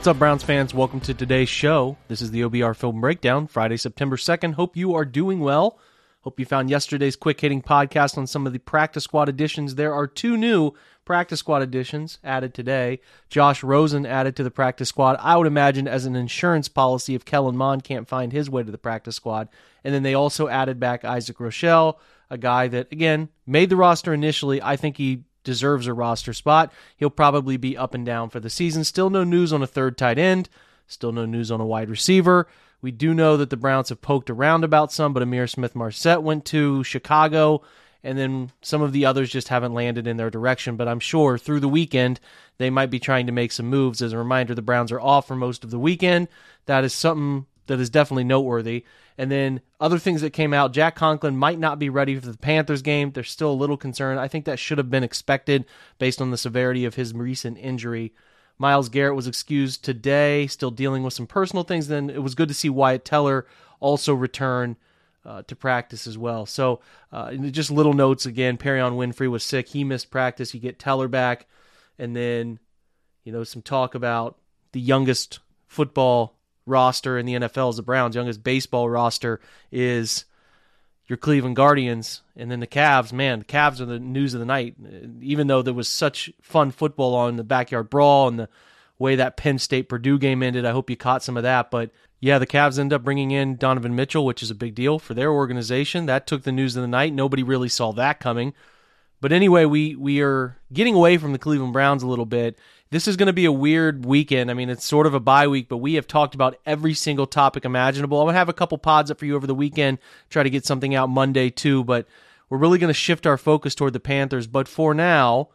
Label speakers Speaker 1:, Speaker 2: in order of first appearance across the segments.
Speaker 1: What's up, Browns fans? Welcome to today's show. This is the OBR Film Breakdown, Friday, September 2nd. Hope you are doing well. Hope you found yesterday's quick hitting podcast on some of the practice squad additions. There are two new practice squad additions added today. Josh Rosen added to the practice squad. I would imagine as an insurance policy if Kellen Mond can't find his way to the practice squad. And then they also added back Isaac Rochell, a guy that, again, made the roster initially. I think he deserves a roster spot. He'll probably be up and down for the season. Still no news on a third tight end. Still no news on a wide receiver. We do know that the Browns have poked around about some, but Ihmir Smith Marsette went to Chicago, and then some of the others just haven't landed in their direction. But I'm sure through the weekend, they might be trying to make some moves. As a reminder, the Browns are off for most of the weekend. That is something that is definitely noteworthy. And then other things that came out Jack Conklin might not be ready for the Panthers game. There's still a little concern. I think that should have been expected based on the severity of his recent injury. Myles Garrett was excused today, still dealing with some personal things. Then it was good to see Wyatt Teller also return uh, to practice as well. So uh, just little notes again. Perrion Winfrey was sick; he missed practice. You get Teller back, and then you know some talk about the youngest football roster in the NFL is the Browns. Youngest baseball roster is your Cleveland Guardians, and then the Cavs. Man, the Cavs are the news of the night. Even though there was such fun football on the backyard brawl and the way that Penn State Purdue game ended, I hope you caught some of that. But yeah, the Cavs end up bringing in Donovan Mitchell, which is a big deal for their organization. That took the news of the night. Nobody really saw that coming. But anyway, we we are getting away from the Cleveland Browns a little bit. This is going to be a weird weekend. I mean, it's sort of a bye week, but we have talked about every single topic imaginable. I'm going to have a couple pods up for you over the weekend, try to get something out Monday too, but we're really going to shift our focus toward the Panthers. But for now,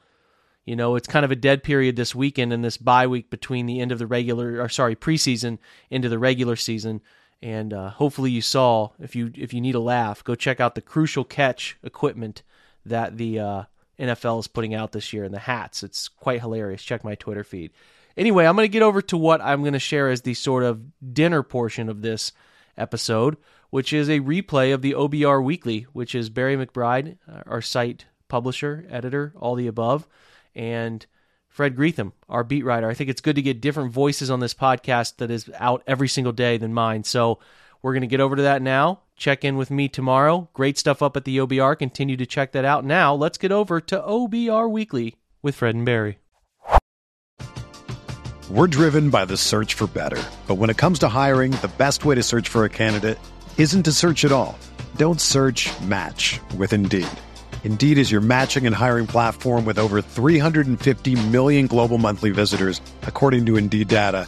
Speaker 1: you know, it's kind of a dead period this weekend and this bye week between the end of the regular, or sorry, preseason into the regular season. And uh, hopefully, you saw if you if you need a laugh, go check out the crucial catch equipment that the uh, NFL is putting out this year in the hats. It's quite hilarious. Check my Twitter feed. Anyway, I'm going to get over to what I'm going to share as the sort of dinner portion of this episode, which is a replay of the OBR Weekly, which is Barry McBride, uh, our site publisher, editor, all the above, and Fred Greetham, our beat writer. I think it's good to get different voices on this podcast that is out every single day than mine. So we're going to get over to that now. Check in with me tomorrow. Great stuff up at the OBR. Continue to check that out. Now, let's get over to OBR Weekly with Fred and Barry.
Speaker 2: We're driven by the search for better. But when it comes to hiring, the best way to search for a candidate isn't to search at all. Don't search match with Indeed. Indeed is your matching and hiring platform with over 350 million global monthly visitors, according to Indeed data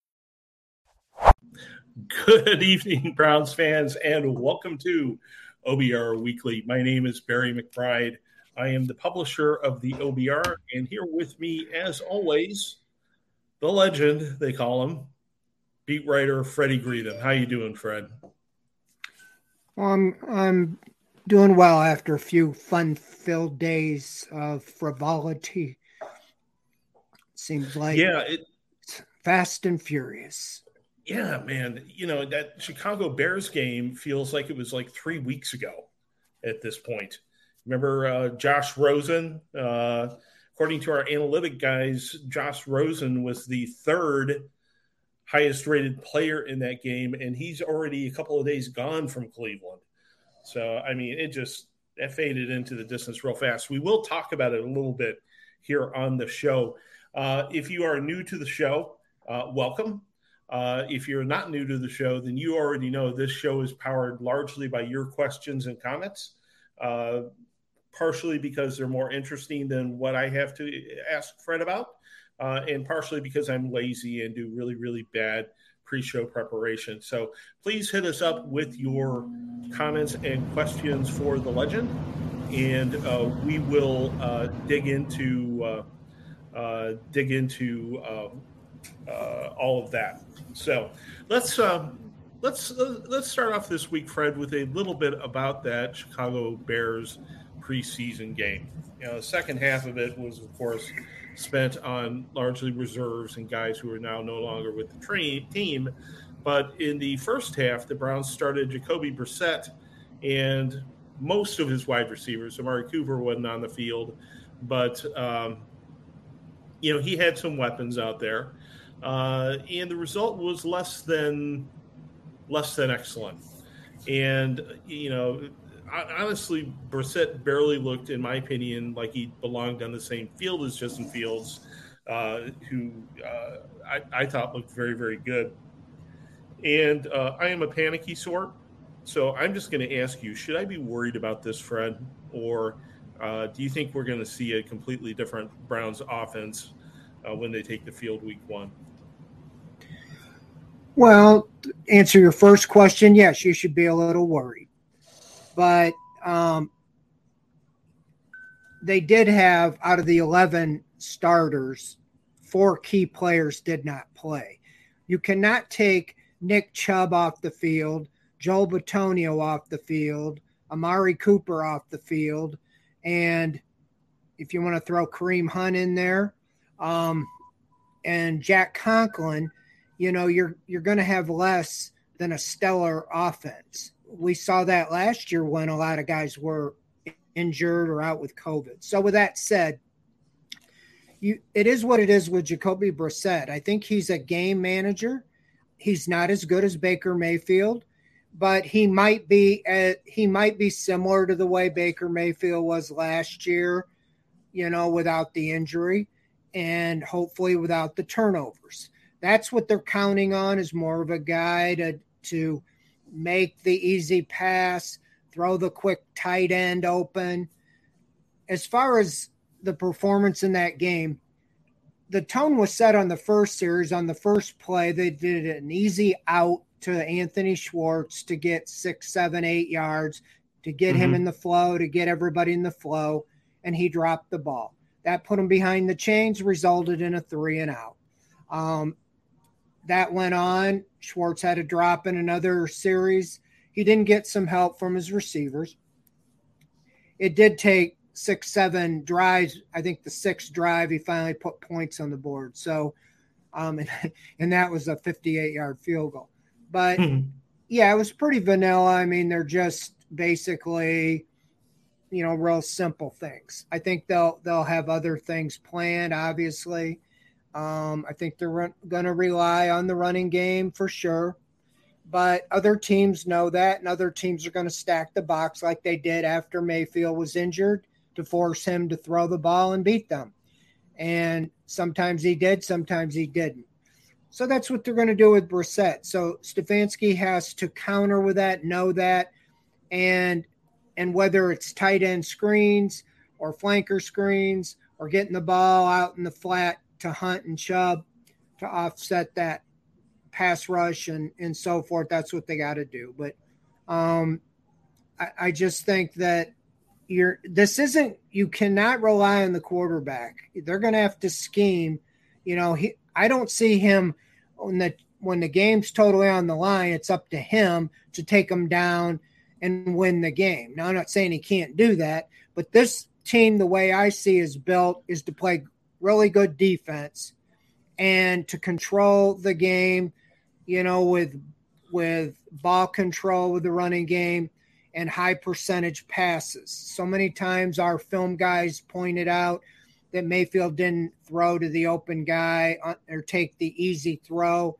Speaker 3: Good evening, Browns fans, and welcome to OBR Weekly. My name is Barry McBride. I am the publisher of the OBR, and here with me, as always, the legend they call him, beat writer Freddie Greetham. How you doing, Fred?
Speaker 4: I'm I'm doing well after a few fun-filled days of frivolity. Seems like
Speaker 3: yeah, it,
Speaker 4: fast and furious.
Speaker 3: Yeah, man. You know that Chicago Bears game feels like it was like three weeks ago at this point. Remember uh, Josh Rosen? Uh, according to our analytic guys, Josh Rosen was the third highest rated player in that game, and he's already a couple of days gone from Cleveland. So, I mean, it just that faded into the distance real fast. We will talk about it a little bit here on the show. Uh, if you are new to the show, uh, welcome. Uh, if you're not new to the show, then you already know this show is powered largely by your questions and comments. Uh, partially because they're more interesting than what I have to ask Fred about, uh, and partially because I'm lazy and do really, really bad pre show preparation. So please hit us up with your comments and questions for the legend, and uh, we will uh, dig into. Dig into um, all of that. So let's um, let's let's start off this week, Fred, with a little bit about that Chicago Bears preseason game. You know, the second half of it was, of course, spent on largely reserves and guys who are now no longer with the team. But in the first half, the Browns started Jacoby Brissett and most of his wide receivers. Amari Cooper wasn't on the field, but um, you know he had some weapons out there, uh, and the result was less than less than excellent. And you know honestly, Brissett barely looked, in my opinion, like he belonged on the same field as Justin Fields, uh, who uh, I, I, thought looked very, very good. And uh, I am a panicky sort, so I'm just going to ask you: Should I be worried about this, Fred, or uh, do you think we're going to see a completely different Browns offense uh, when they take the field week one?
Speaker 4: Well, answer your first question, yes, you should be a little worried but um, they did have out of the 11 starters, four key players did not play. You cannot take Nick Chubb off the field, Joel Bitonio off the field, Amari Cooper off the field, and if you want to throw Kareem Hunt in there, um, and Jack Conklin, you know you're you're going to have less than a stellar offense we saw that last year when a lot of guys were injured or out with COVID. So with that said, you it is what it is with Jacoby Brissett. I think he's a game manager. He's not as good as Baker Mayfield, but he might be uh, he might be similar to the way Baker Mayfield was last year, you know, without the injury and hopefully without the turnovers. That's what they're counting on is more of a guy to to make the easy pass, throw the quick tight end open. As far as the performance in that game, the tone was set on the first series. On the first play, they did an easy out to Anthony Schwartz to get six, seven, eight yards, to get mm-hmm. him in the flow, to get everybody in the flow, and he dropped the ball. That put him behind the chains, resulted in a three and out. Um, that went on. Schwartz had a drop in another series. He didn't get some help from his receivers. It did take six, seven drives. I think the sixth drive, he finally put points on the board. So, um, and, and that was a 58 yard field goal. But hmm. yeah, it was pretty vanilla. I mean, they're just basically, you know, real simple things. I think they'll they'll have other things planned, obviously. Um, I think they're going to rely on the running game for sure. But other teams know that, and other teams are going to stack the box like they did after Mayfield was injured to force him to throw the ball and beat them. And sometimes he did, sometimes he didn't. So that's what they're going to do with Brissett. So Stefanski has to counter with that, know that, and and whether it's tight end screens or flanker screens or getting the ball out in the flat to Hunt and Chubb to offset that pass rush and and so forth. That's what they got to do. But um, I, I just think that you're this isn't you cannot rely on the quarterback. They're going to have to scheme. You know, he I don't see him when the when the game's totally on the line. It's up to him to take them down and win the game. Now I'm not saying he can't do that, but this team, the way I see is built, is to play really good defense and to control the game. You know, with with ball control with the running game and high percentage passes. So many times our film guys pointed out that Mayfield didn't throw to the open guy uh, or take the easy throw,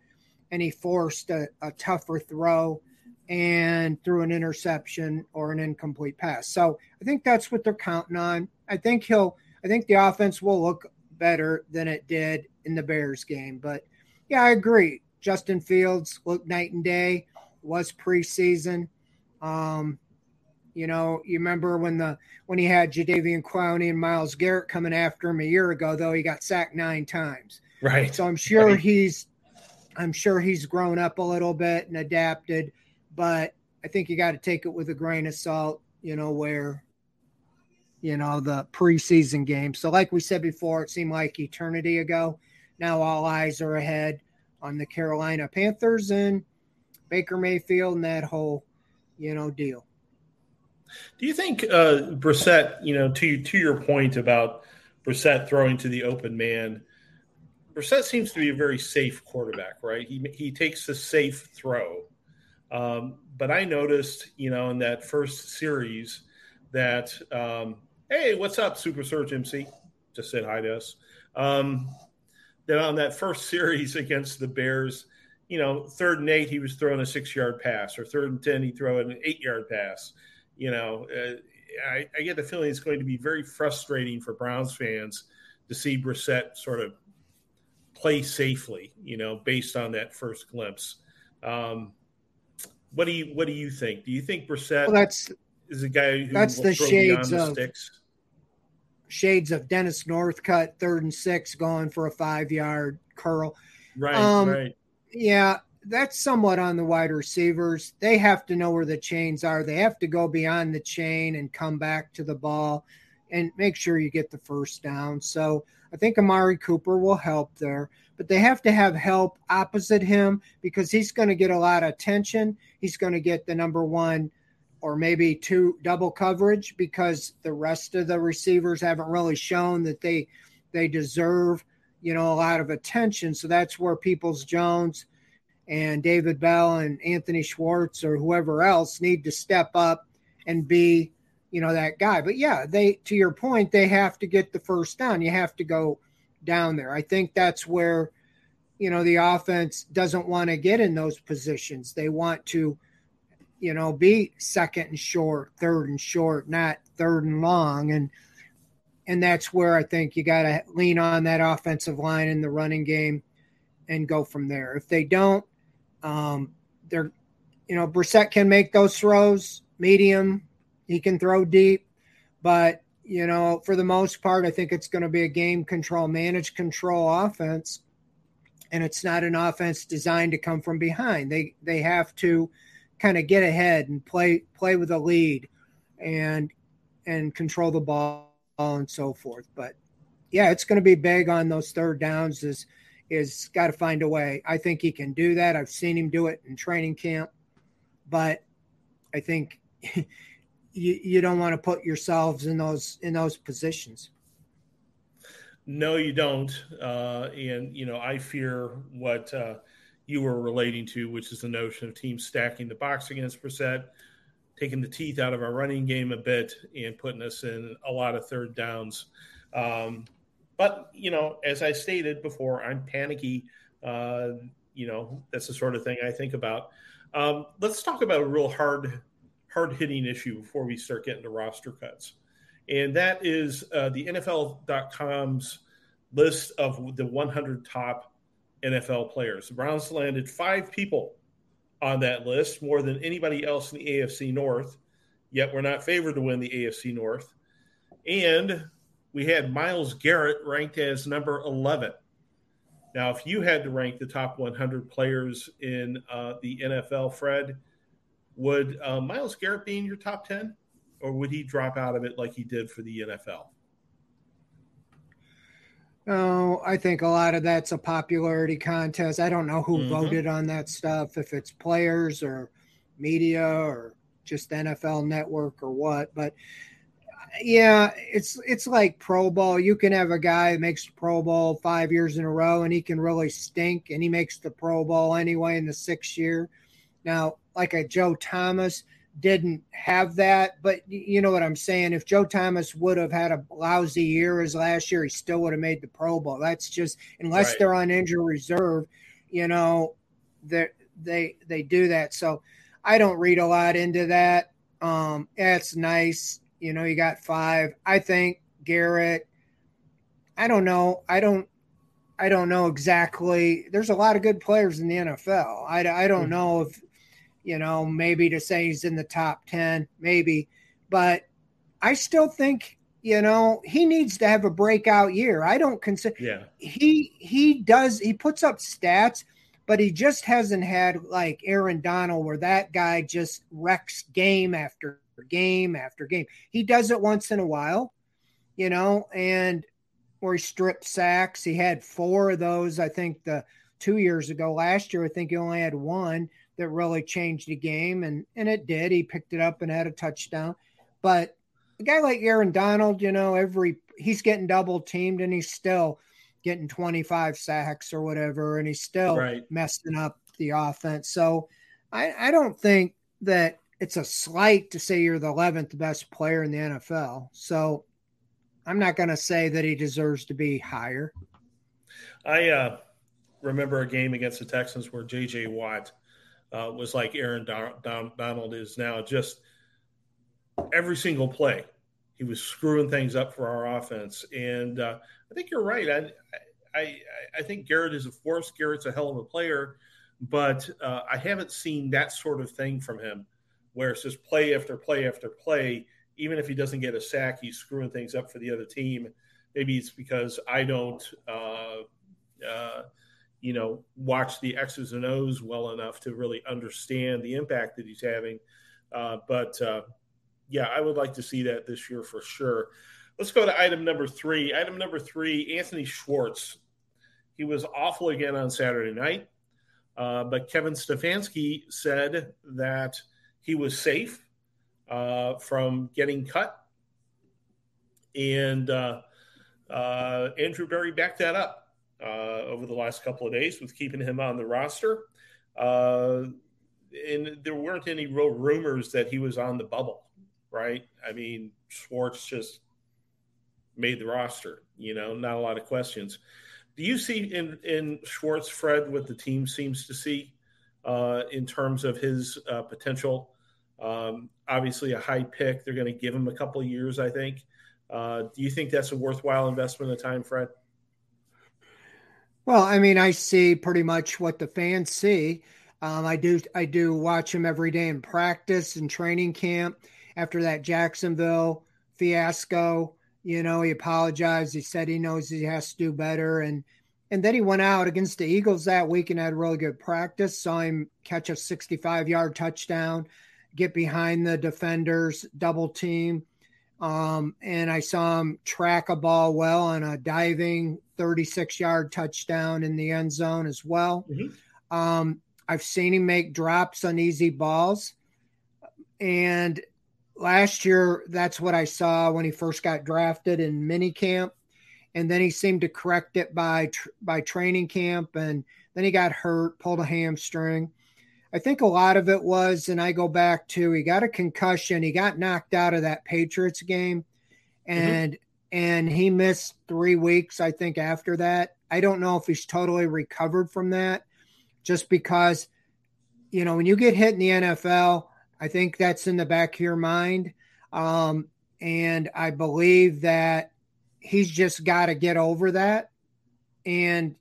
Speaker 4: and he forced a, a tougher throw and threw an interception or an incomplete pass. So I think that's what they're counting on. I think he'll, I think the offense will look better than it did in the Bears game. But yeah, I agree. Justin Fields looked night and day, was preseason. Um, you know, you remember when the when he had Jadeveon Clowney and Myles Garrett coming after him a year ago, though he got sacked nine times.
Speaker 3: Right.
Speaker 4: So I'm sure right. he's I'm sure he's grown up a little bit and adapted, but I think you got to take it with a grain of salt, you know, where you know the preseason game. So like we said before, it seemed like eternity ago. Now all eyes are ahead on the Carolina Panthers and Baker Mayfield and that whole, you know, deal.
Speaker 3: Do you think uh, Brissett, you know, to to your point about Brissett throwing to the open man, Brissett seems to be a very safe quarterback, right? He he takes the safe throw. Um, but I noticed, you know, in that first series that, um, hey, what's up, Super Surge MC? Just said hi to us. Um, that on that first series against the Bears, you know, third and eight, he was throwing a six yard pass, or third and 10, he throw an eight yard pass you know, uh, I, I, get the feeling it's going to be very frustrating for Browns fans to see Brissett sort of play safely, you know, based on that first glimpse. Um, what do you What do you think? Do you think Brissett well,
Speaker 4: that's,
Speaker 3: is a guy who
Speaker 4: that's the shades
Speaker 3: the
Speaker 4: of
Speaker 3: sticks?
Speaker 4: Shades of Dennis Northcutt, third and six, going for a five yard curl.
Speaker 3: Right, um, right.
Speaker 4: Yeah, that's somewhat on the wide receivers. They have to know where the chains are. They have to go beyond the chain and come back to the ball and make sure you get the first down. So I think Amari Cooper will help there, but they have to have help opposite him because he's going to get a lot of attention. He's going to get the number one or maybe two double coverage because the rest of the receivers haven't really shown that they they deserve you know a lot of attention. So that's where Peoples Jones and David Bell and Anthony Schwartz or whoever else need to step up and be, you know, that guy. But yeah, they to your point, they have to get the first down. You have to go down there. I think that's where, you know, the offense doesn't want to get in those positions. They want to, you know, be second and short, third and short, not third and long. And and that's where I think you got to lean on that offensive line in the running game and go from there. If they don't, um, they're, you know, Brissett can make those throws, medium. He can throw deep, but you know, for the most part, I think it's going to be a game control, manage control offense, and it's not an offense designed to come from behind. They they have to kind of get ahead and play play with a lead, and and control the ball and so forth. But yeah, it's going to be big on those third downs. Is is got to find a way. I think he can do that. I've seen him do it in training camp, but I think you, you don't want to put yourselves in those in those positions.
Speaker 3: No, you don't. Uh, and you know, I fear what uh, you were relating to, which is the notion of teams stacking the box against Brissett, taking the teeth out of our running game a bit, and putting us in a lot of third downs. Um, but you know, as I stated before, I'm panicky. Uh, you know, that's the sort of thing I think about. Um, let's talk about a real hard, hard hitting issue before we start getting to roster cuts, and that is uh, the NFL.com's list of the 100 top NFL players. The Browns landed five people on that list, more than anybody else in the AFC North. Yet we're not favored to win the AFC North, and we had Myles Garrett ranked as number 11. Now, if you had to rank the top 100 players in uh, the NFL, Fred, Would uh, Myles Garrett be in your top 10, or would he drop out of it like he did for the NFL?
Speaker 4: Oh, I think a lot of that's a popularity contest. I don't know who mm-hmm. voted on that stuff, if it's players or media or just NFL network or what. But yeah, it's it's like Pro Bowl. You can have a guy that makes the Pro Bowl five years in a row and he can really stink and he makes the Pro Bowl anyway in the sixth year. Now, like a Joe Thomas, didn't have that. But you know what I'm saying? If Joe Thomas would have had a lousy year as last year, he still would have made the Pro Bowl. That's just unless right. they're on injury reserve, you know, they they they do that. So I don't read a lot into that. Um, it's nice. You know, you got five. I think Garrett. I don't know. I don't. I don't know exactly. There's a lot of good players in the NFL. I, I don't mm-hmm. know if you know, maybe to say he's in the top 10, maybe. But I still think, you know, he needs to have a breakout year. I don't consider
Speaker 3: yeah.
Speaker 4: he he does he puts up stats, but he just hasn't had like Aaron Donald where that guy just wrecks game after game after game. He does it once in a while, you know, and where he stripped sacks. He had four of those, I think the two years ago. Last year, I think he only had one that really changed the game, and and it did. He picked it up and had a touchdown. But a guy like Aaron Donald, you know, every he's getting double teamed and he's still getting 25 sacks or whatever, and he's still right. messing up the offense. So I, I don't think that it's a slight to say you're the 11th best player in the NFL. So I'm not going to say that he deserves to be higher.
Speaker 3: I uh, remember a game against the Texans where J.J. Watt uh, was like Aaron Donald is now. Just every single play, he was screwing things up for our offense. And uh, I think you're right. I, I, I think Garrett is a force. Garrett's a hell of a player, but uh, I haven't seen that sort of thing from him, where it's just play after play after play. Even if he doesn't get a sack, he's screwing things up for the other team. Maybe it's because I don't uh, uh, you know, watch the X's and O's well enough to really understand the impact that he's having. Uh, but uh, yeah, I would like to see that this year for sure. Let's go to item number three. Item number three Anthony Schwartz. He was awful again on Saturday night, uh, but Kevin Stefanski said that he was safe uh, from getting cut. And uh, uh, Andrew Berry backed that up uh, over the last couple of days with keeping him on the roster. Uh, and there weren't any real rumors that he was on the bubble, right? I mean, Schwartz just made the roster, you know, not a lot of questions. Do you see in, in Schwartz, Fred, what the team seems to see uh, in terms of his uh, potential? Um, obviously, a high pick. They're going to give him a couple of years, I think. Uh, do you think that's a worthwhile investment of time, Fred?
Speaker 4: Well, I mean, I see pretty much what the fans see. Um, I do I do watch him every day in practice and training camp. After that Jacksonville fiasco, you know, he apologized. He said he knows he has to do better, and and then he went out against the Eagles that week and had a really good practice. Saw him catch a 65 yard touchdown, get behind the defenders, double team. Um, and I saw him track a ball well on a diving 36 yard touchdown in the end zone as well. Mm-hmm. Um, I've seen him make drops on easy balls. And last year, that's what I saw when he first got drafted in minicamp. And then he seemed to correct it by by training camp, and then he got hurt, pulled a hamstring. I think a lot of it was, and I go back to he got a concussion, he got knocked out of that Patriots game, mm-hmm. and mm-hmm. And he missed three weeks, I think, after that. I don't know if he's totally recovered from that, just because, you know, when you get hit in the NFL, I think that's in the back of your mind. Um, and I believe that he's just got to get over that. And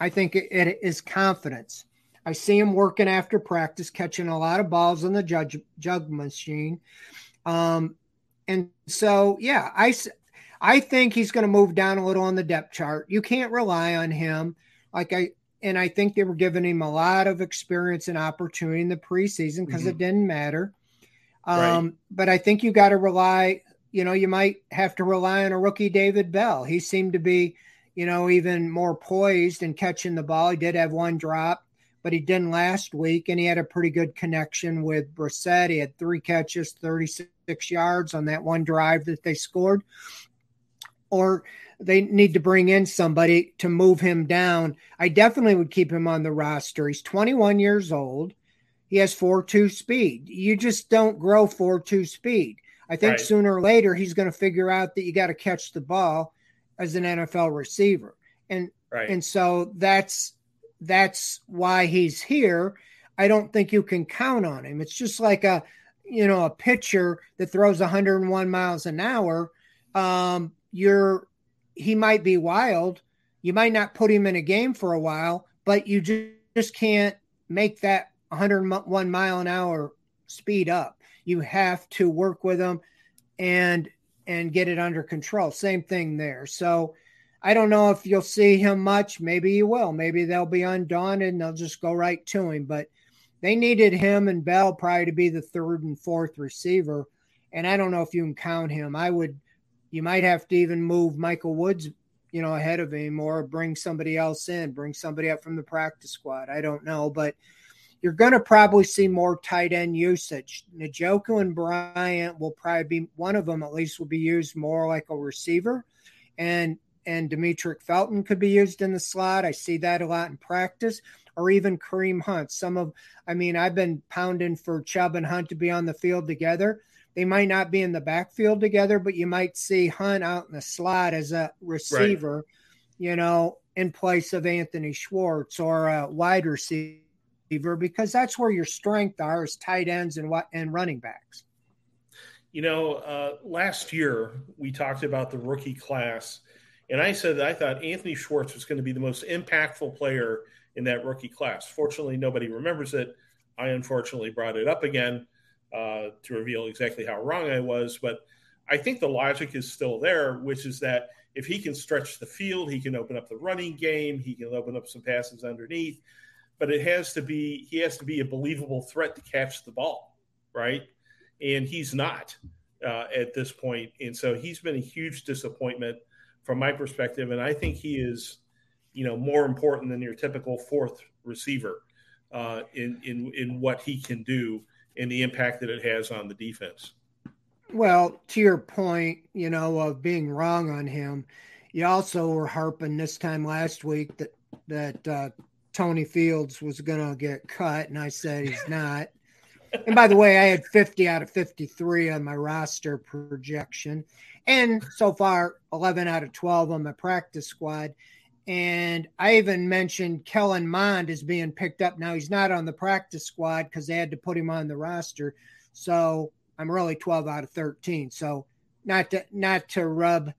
Speaker 4: I think it, it is confidence I see him working after practice, catching a lot of balls on the judge, jug machine. Um, and so, yeah, I, I think he's going to move down a little on the depth chart. You can't rely on him. Like I, and I think they were giving him a lot of experience and opportunity in the preseason because mm-hmm. it didn't matter. Um, right. But I think you got to rely. You know, you might have to rely on a rookie, David Bell. He seemed to be, you know, even more poised and catching the ball. He did have one drop, but he didn't last week, and he had a pretty good connection with Brissett. He had three catches, 36 yards on that one drive that they scored. Or they need to bring in somebody to move him down. I definitely would keep him on the roster. He's 21 years old. He has 4 2 speed. You just don't grow 4 2 speed. I think right. sooner or later he's going to figure out that you got to catch the ball as an NFL receiver. And right. and so that's that's why he's here. I don't think you can count on him. It's just like a you know a pitcher that throws 101 miles an hour. Um, you're he might be wild. You might not put him in a game for a while, but you just can't make that 101 mile an hour speed up. You have to work with him and and get it under control. Same thing there. So I don't know if you'll see him much. Maybe you will. Maybe they'll be undaunted and they'll just go right to him. But they needed him and Bell probably to be the third and fourth receiver. And I don't know if you can count him. I would you might have to even move Michael Woods, you know, ahead of him or bring somebody else in, bring somebody up from the practice squad. I don't know, but you're going to probably see more tight end usage. Njoku and Bryant will probably be one of them at least will be used more like a receiver, and and Demetric Felton could be used in the slot. I see that a lot in practice, or even Kareem Hunt. Some of, I mean, I've been pounding for Chubb and Hunt to be on the field together. They might not be in the backfield together, but you might see Hunt out in the slot as a receiver, right. you know, in place of Anthony Schwartz or a wide receiver because that's where your strength are is tight ends and what and running backs.
Speaker 3: You know, uh, last year we talked about the rookie class, and I said that I thought Anthony Schwartz was going to be the most impactful player in that rookie class. Fortunately, nobody remembers it. I unfortunately brought it up again uh, to reveal exactly how wrong I was. But I think the logic is still there, which is that if he can stretch the field, he can open up the running game, he can open up some passes underneath. But it has to be he has to be a believable threat to catch the ball, right? And he's not uh, at this point, and so he's been a huge disappointment from my perspective. And I think he is, you know, more important than your typical fourth receiver uh, in in in what he can do and the impact that it has on the defense.
Speaker 4: Well, to your point, you know, of being wrong on him, you also were harping this time last week that that uh, Tony Fields was going to get cut, and I said he's not. and by the way, I had 50 out of 53 on my roster projection, and so far 11 out of 12 on my practice squad. And I even mentioned Kellen Mond is being picked up. Now he's not on the practice squad because they had to put him on the roster. So I'm really 12 out of 13. So not to not to rub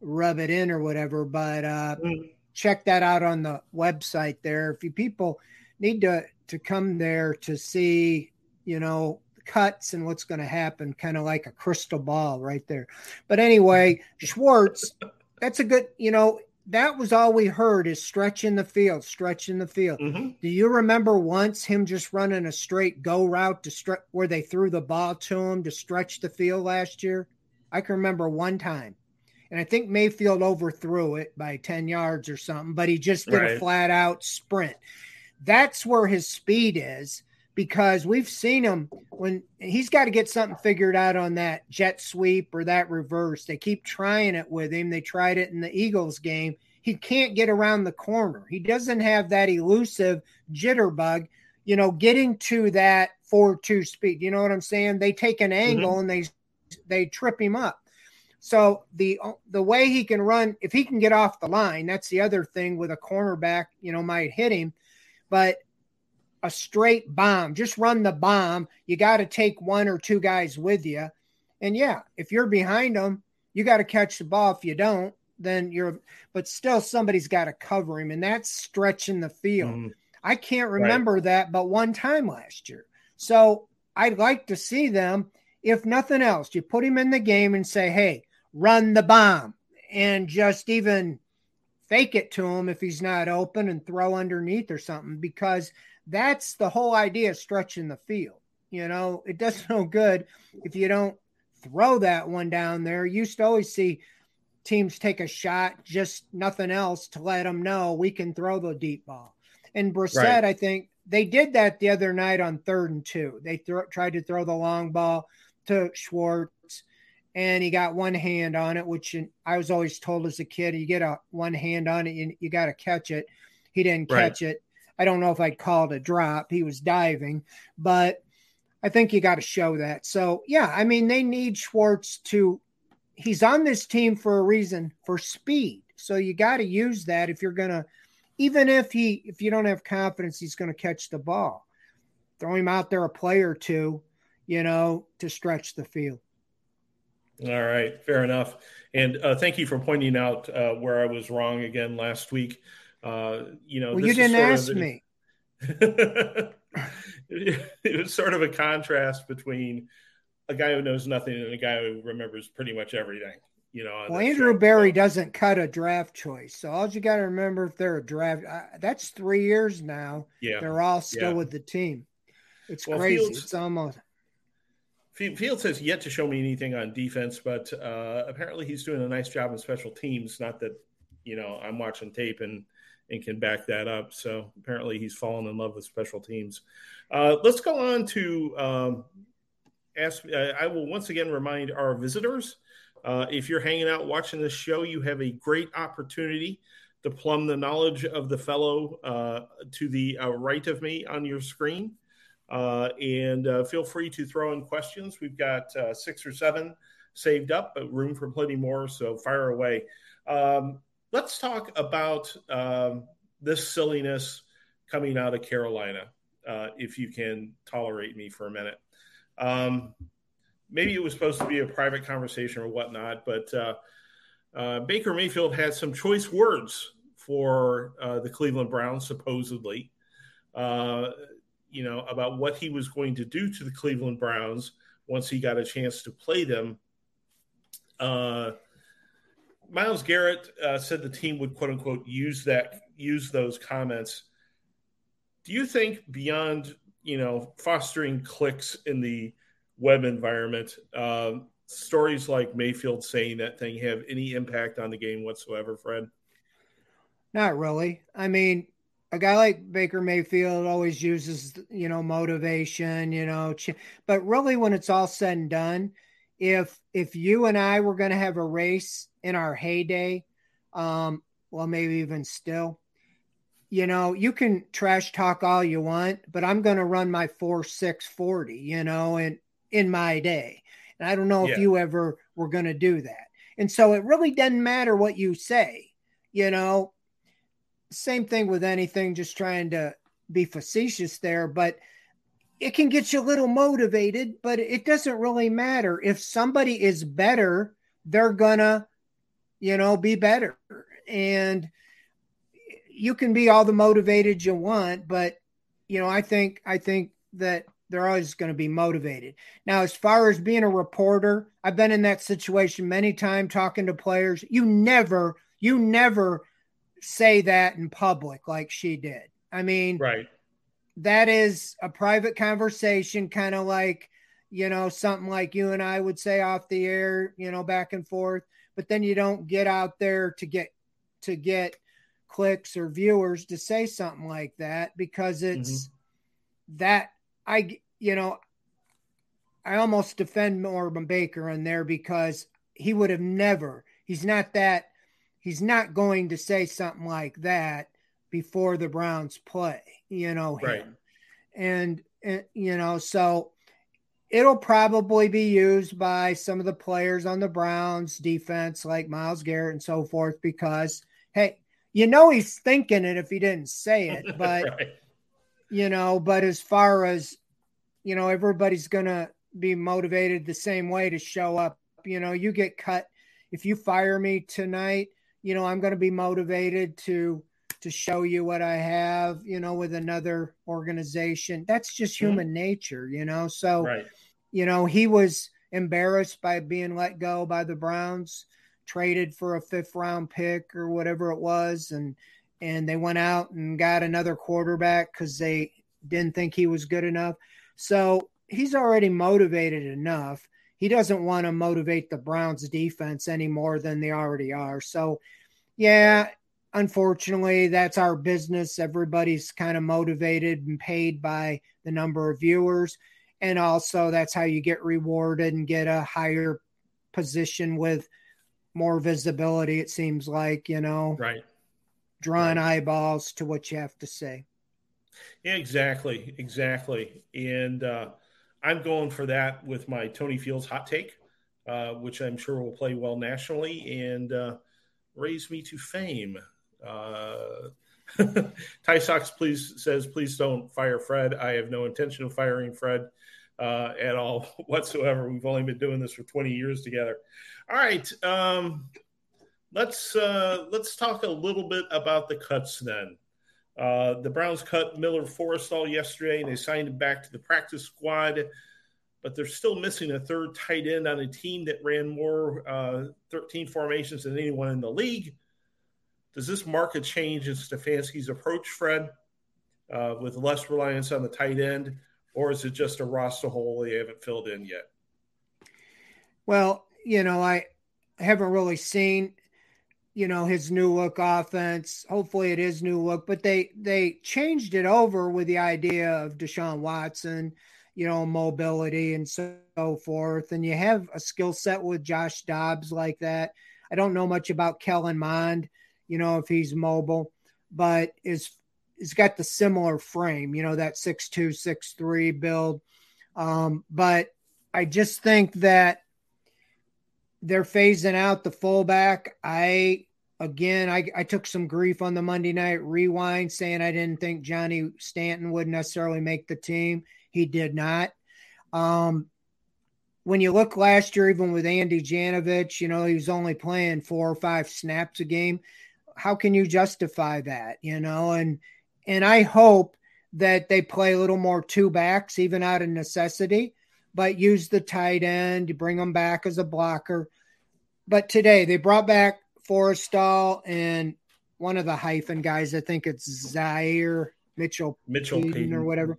Speaker 4: rub it in or whatever, but uh, mm. check that out on the website there. If you people need to to come there to see, you know, cuts and what's going to happen, kind of like a crystal ball right there. But anyway, Schwartz, that's a good, you know, that was all we heard is stretch in the field, stretch in the field. Mm-hmm. Do you remember once him just running a straight go route to stretch where they threw the ball to him to stretch the field last year? I can remember one time. And I think Mayfield overthrew it by 10 yards or something, but he just did right. a flat out sprint. That's where his speed is because we've seen him when he's got to get something figured out on that jet sweep or that reverse. They keep trying it with him. They tried it in the Eagles game. He can't get around the corner. He doesn't have that elusive jitterbug, you know, getting to that 4-2 speed. You know what I'm saying? They take an angle mm-hmm. and they they trip him up. So the the way he can run, if he can get off the line, that's the other thing with a cornerback, you know, might hit him. But a straight bomb, just run the bomb. You got to take one or two guys with you. And yeah, if you're behind them, you got to catch the ball. If you don't, then you're, but still somebody's got to cover him. And that's stretching the field. Mm. I can't remember right. that, but one time last year. So I'd like to see them, if nothing else, you put him in the game and say, hey, run the bomb and just even fake it to him if he's not open and throw underneath or something because that's the whole idea of stretching the field. You know, it does no good if you don't throw that one down there. You used to always see teams take a shot, just nothing else to let them know we can throw the deep ball. And Brissett, right. I think they did that the other night on third and two. They th- tried to throw the long ball to Schwartz, and he got one hand on it, which I was always told as a kid, you get a one hand on it, you, you got to catch it. He didn't catch right. it. I don't know if I'd call it a drop. He was diving, but I think you got to show that. So, yeah, I mean, they need Schwartz to, he's on this team for a reason for speed. So you got to use that if you're going to, even if he, if you don't have confidence, he's going to catch the ball. Throw him out there a play or two, you know, to stretch the field.
Speaker 3: All right, fair enough. And uh, thank you for pointing out uh, where I was wrong again last week. Uh, you know,
Speaker 4: well, you didn't ask me.
Speaker 3: it was sort of a contrast between a guy who knows nothing and a guy who remembers pretty much everything. You know,
Speaker 4: well, Andrew show. Berry doesn't cut a draft choice, so all you got to remember if they're a draft, uh, that's three years now. Yeah, they're all still yeah. with the team. It's well, crazy. Fields, it's almost.
Speaker 3: Fields has yet to show me anything on defense, but uh, apparently he's doing a nice job in special teams. Not that you know I'm watching tape and and can back that up. So apparently he's fallen in love with special teams. Uh, let's go on to um, ask. Uh, I will once again remind our visitors uh, if you're hanging out watching this show, you have a great opportunity to plumb the knowledge of the fellow uh, to the uh, right of me on your screen. And feel free to throw in questions. We've got six or seven saved up, but room for plenty more. So fire away. Um, let's talk about um, this silliness coming out of Carolina, uh, if you can tolerate me for a minute. Um, maybe it was supposed to be a private conversation or whatnot, but uh, uh, Baker Mayfield had some choice words for uh, the Cleveland Browns, supposedly, uh, you know, about what he was going to do to the Cleveland Browns once he got a chance to play them. Uh, Myles Garrett uh, said the team would quote unquote use that use those comments. Do you think beyond you know fostering clicks in the web environment, um, stories like Mayfield saying that thing have any impact on the game whatsoever, Fred?
Speaker 4: Not really. I mean, a guy like Baker Mayfield always uses, you know, motivation, you know, but really when it's all said and done, if if you and I were going to have a race in our heyday, um, well, maybe even still, you know, you can trash talk all you want, but I'm going to run my four six forty, you know, and in my day, and I don't know yeah. if you ever were going to do that, and so it really doesn't matter what you say, you know. Same thing with anything, just trying to be facetious there, but it can get you a little motivated, but it doesn't really matter. If somebody is better, they're gonna, you know, be better. And you can be all the motivated you want, but you know, I think I think that they're always going to be motivated. Now, as far as being a reporter, I've been in that situation many times talking to players. You never, you never say that in public like she did. I mean,
Speaker 3: right
Speaker 4: that is a private conversation, kind of like, you know, something like you and I would say off the air, you know, back and forth. But then you don't get out there to get to get clicks or viewers to say something like that because it's mm-hmm. that I, you know, I almost defend Norman Baker in there because he would have never, he's not that, he's not going to say something like that before the Browns play, you know, him. Right. And, and, you know, so it'll probably be used by some of the players on the Browns defense, like Myles Garrett and so forth, because, hey, you know, he's thinking it if he didn't say it, but, right. you know, but as far as, you know, everybody's going to be motivated the same way to show up. You know, you get cut. If you fire me tonight, you know, I'm going to be motivated to, to show you what I have, you know, with another organization. That's just mm-hmm. human mm-hmm. nature, you know. So, right. you know, he was embarrassed by being let go by the Browns. traded for a fifth round pick or whatever it was, and and they went out and got another quarterback because they didn't think he was good enough. So he's already motivated enough. He doesn't want to motivate the Browns defense any more than they already are. So, yeah, unfortunately, that's our business. Everybody's kind of motivated and paid by the number of viewers. And also, that's how you get rewarded and get a higher position with more visibility, it seems like, you know,
Speaker 3: right.
Speaker 4: Drawing right. eyeballs to what you have to say.
Speaker 3: Yeah, exactly. Exactly. And uh, I'm going for that with my Tony Fields hot take, uh, which I'm sure will play well nationally and uh, raise me to fame. Uh, Ty Sox please says, please don't fire Fred. I have no intention of firing Fred uh, at all whatsoever. We've only been doing this for 20 years together. All right, um, let's uh, let's talk a little bit about the cuts then. Uh, the Browns cut Miller Forristall yesterday, and they signed him back to the practice squad. But they're still missing a third tight end on a team that ran more uh, 13 formations than anyone in the league. Does this mark a change in Stefanski's approach, Fred, uh, with less reliance on the tight end, or is it just a roster hole they haven't filled in yet?
Speaker 4: Well, you know, I haven't really seen, you know, his new look offense. Hopefully, it is new look, but they they changed it over with the idea of Deshaun Watson, you know, mobility and so forth. And you have a skill set with Josh Dobbs like that. I don't know much about Kellen Mond you know, if he's mobile, but is he's got the similar frame, you know, that six two, six three build. Um, but I just think that they're phasing out the fullback. I again, I, I took some grief on the Monday night rewind saying I didn't think Johnny Stanton would necessarily make the team. He did not. Um, when you look last year, even with Andy Janovich, you know, he was only playing four or five snaps a game how can you justify that? You know, and and I hope that they play a little more two backs, even out of necessity, but use the tight end to bring them back as a blocker. But today they brought back Forristall and one of the hyphen guys. I think it's Zaire Mitchell,
Speaker 3: Mitchell Payton, Payton
Speaker 4: or whatever.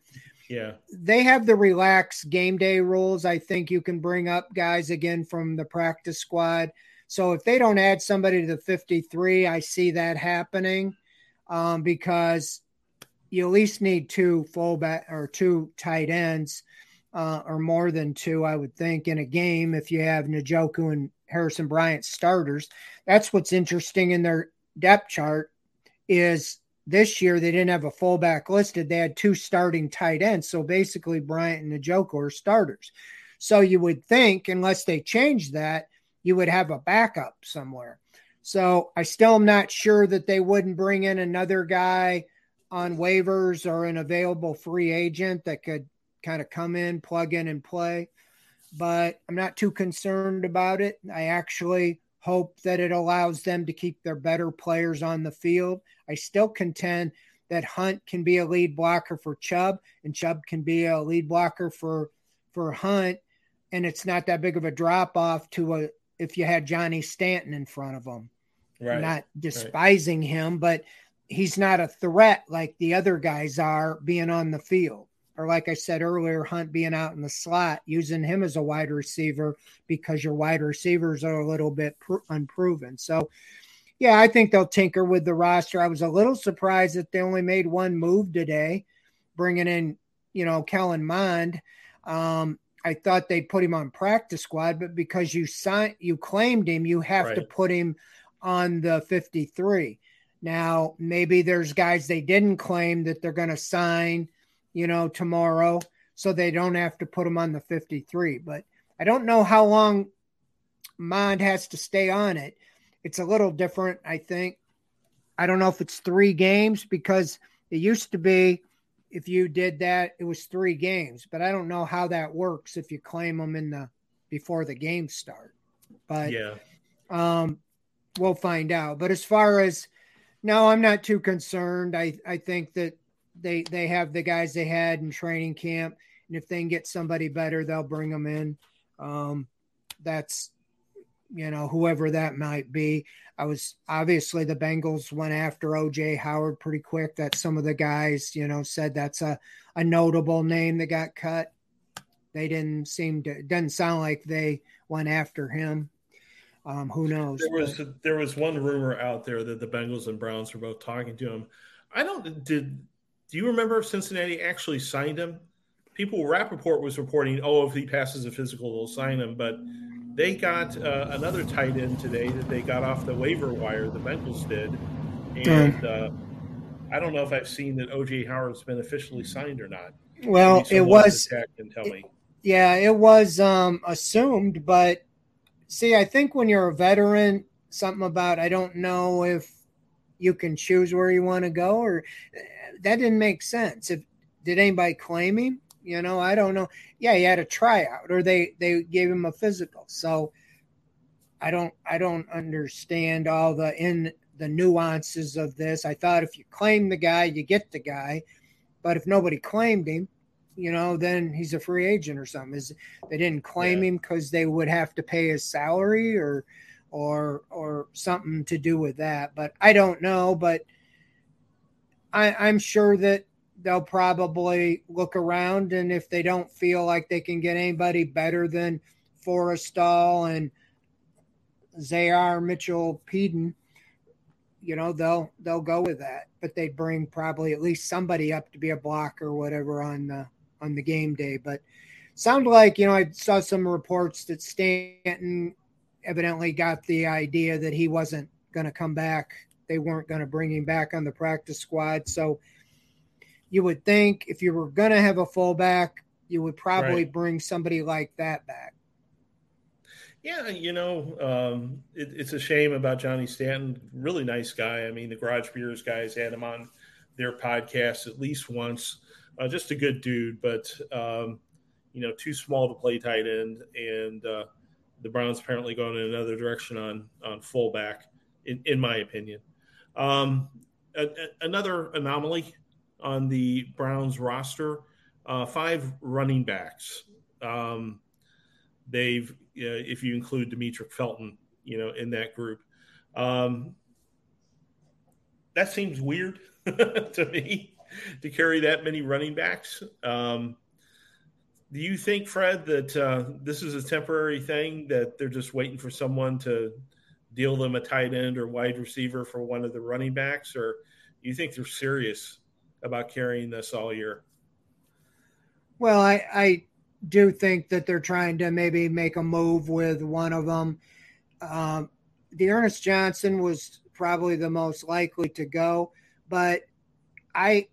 Speaker 3: Yeah.
Speaker 4: They have the relaxed game day rules. I think you can bring up guys again from the practice squad. So if they don't add somebody to the 53, I see that happening um, because you at least need two fullback or two tight ends uh, or more than two, I would think, in a game if you have Njoku and Harrison Bryant starters. That's what's interesting in their depth chart is this year they didn't have a fullback listed. They had two starting tight ends. So basically Bryant and Njoku are starters. So you would think, unless they change that, you would have a backup somewhere. So I still am not sure that they wouldn't bring in another guy on waivers or an available free agent that could kind of come in, plug in, and play. But I'm not too concerned about it. I actually hope that it allows them to keep their better players on the field. I still contend that Hunt can be a lead blocker for Chubb, and Chubb can be a lead blocker for for Hunt, and it's not that big of a drop off to a if you had Johnny Stanton in front of him. Right. Not despising right. him, but he's not a threat like the other guys are being on the field. Or like I said earlier, Hunt being out in the slot, using him as a wide receiver because your wide receivers are a little bit pr- unproven. So, yeah, I think they'll tinker with the roster. I was a little surprised that they only made one move today, bringing in, you know, Kellen Mond. Um, I thought they'd put him on practice squad, but because you signed, you claimed him, you have right. to put him on the 53. Now, maybe there's guys they didn't claim that they're going to sign, you know, tomorrow, so they don't have to put him on the 53. But I don't know how long Mond has to stay on it. It's a little different, I think. I don't know if it's three games because it used to be if you did that, it was three games, but I don't know how that works if you claim them in the before the games start. But
Speaker 3: yeah,
Speaker 4: um, we'll find out. But as far as no, I'm not too concerned. I I think that they they have the guys they had in training camp, and if they can get somebody better, they'll bring them in. Um, that's you know, whoever that might be. I was obviously the Bengals went after OJ Howard pretty quick. That some of the guys, you know, said that's a, a notable name that got cut. They didn't seem to, it doesn't sound like they went after him. Um, who knows?
Speaker 3: There was there was one rumor out there that the Bengals and Browns were both talking to him. I don't did. Do you remember if Cincinnati actually signed him? People, Rapoport was reporting, oh, if he passes a physical, they'll sign him. But they got uh, another tight end today that they got off the waiver wire. The Bengals did, and uh, I don't know if I've seen that OJ Howard's been officially signed or not.
Speaker 4: Well, it was.
Speaker 3: And tell me.
Speaker 4: Yeah, it was um, assumed, but see, I think when you're a veteran, something about I don't know if you can choose where you want to go, or that didn't make sense. If did anybody claim him? You know, I don't know. Yeah, he had a tryout, or they they gave him a physical. So I don't I don't understand all the in the nuances of this. I thought if you claim the guy, you get the guy, but if nobody claimed him, you know, then he's a free agent or something. Is they didn't claim yeah. him because they would have to pay his salary or or or something to do with that. But I don't know. But I, I'm sure that they'll probably look around and if they don't feel like they can get anybody better than Forristall and Zaire Mitchell Peden, you know, they'll they'll go with that. But they'd bring probably at least somebody up to be a blocker or whatever on the on the game day. But sound like, you know, I saw some reports that Stanton evidently got the idea that he wasn't going to come back. They weren't going to bring him back on the practice squad. So you would think if you were going to have a fullback, you would probably right. bring somebody like that back.
Speaker 3: Yeah, you know, um, it, it's a shame about Johnny Stanton. Really nice guy. I mean, the Garage Beers guys had him on their podcast at least once. Uh, just a good dude, but um, you know, too small to play tight end, and uh, the Browns apparently going in another direction on on fullback, in, in my opinion. Um, a, a, another anomaly on the Browns roster, uh, five running backs. Um, they've, uh, if you include Demetric Felton, you know, in that group. Um, that seems weird to me to carry that many running backs. Um, do you think, Fred, that uh, this is a temporary thing that they're just waiting for someone to deal them a tight end or wide receiver for one of the running backs, or do you think they're serious about carrying this all year?
Speaker 4: Well, I, I do think that they're trying to maybe make a move with one of them. Um, Ernest Johnson was probably the most likely to go, but I,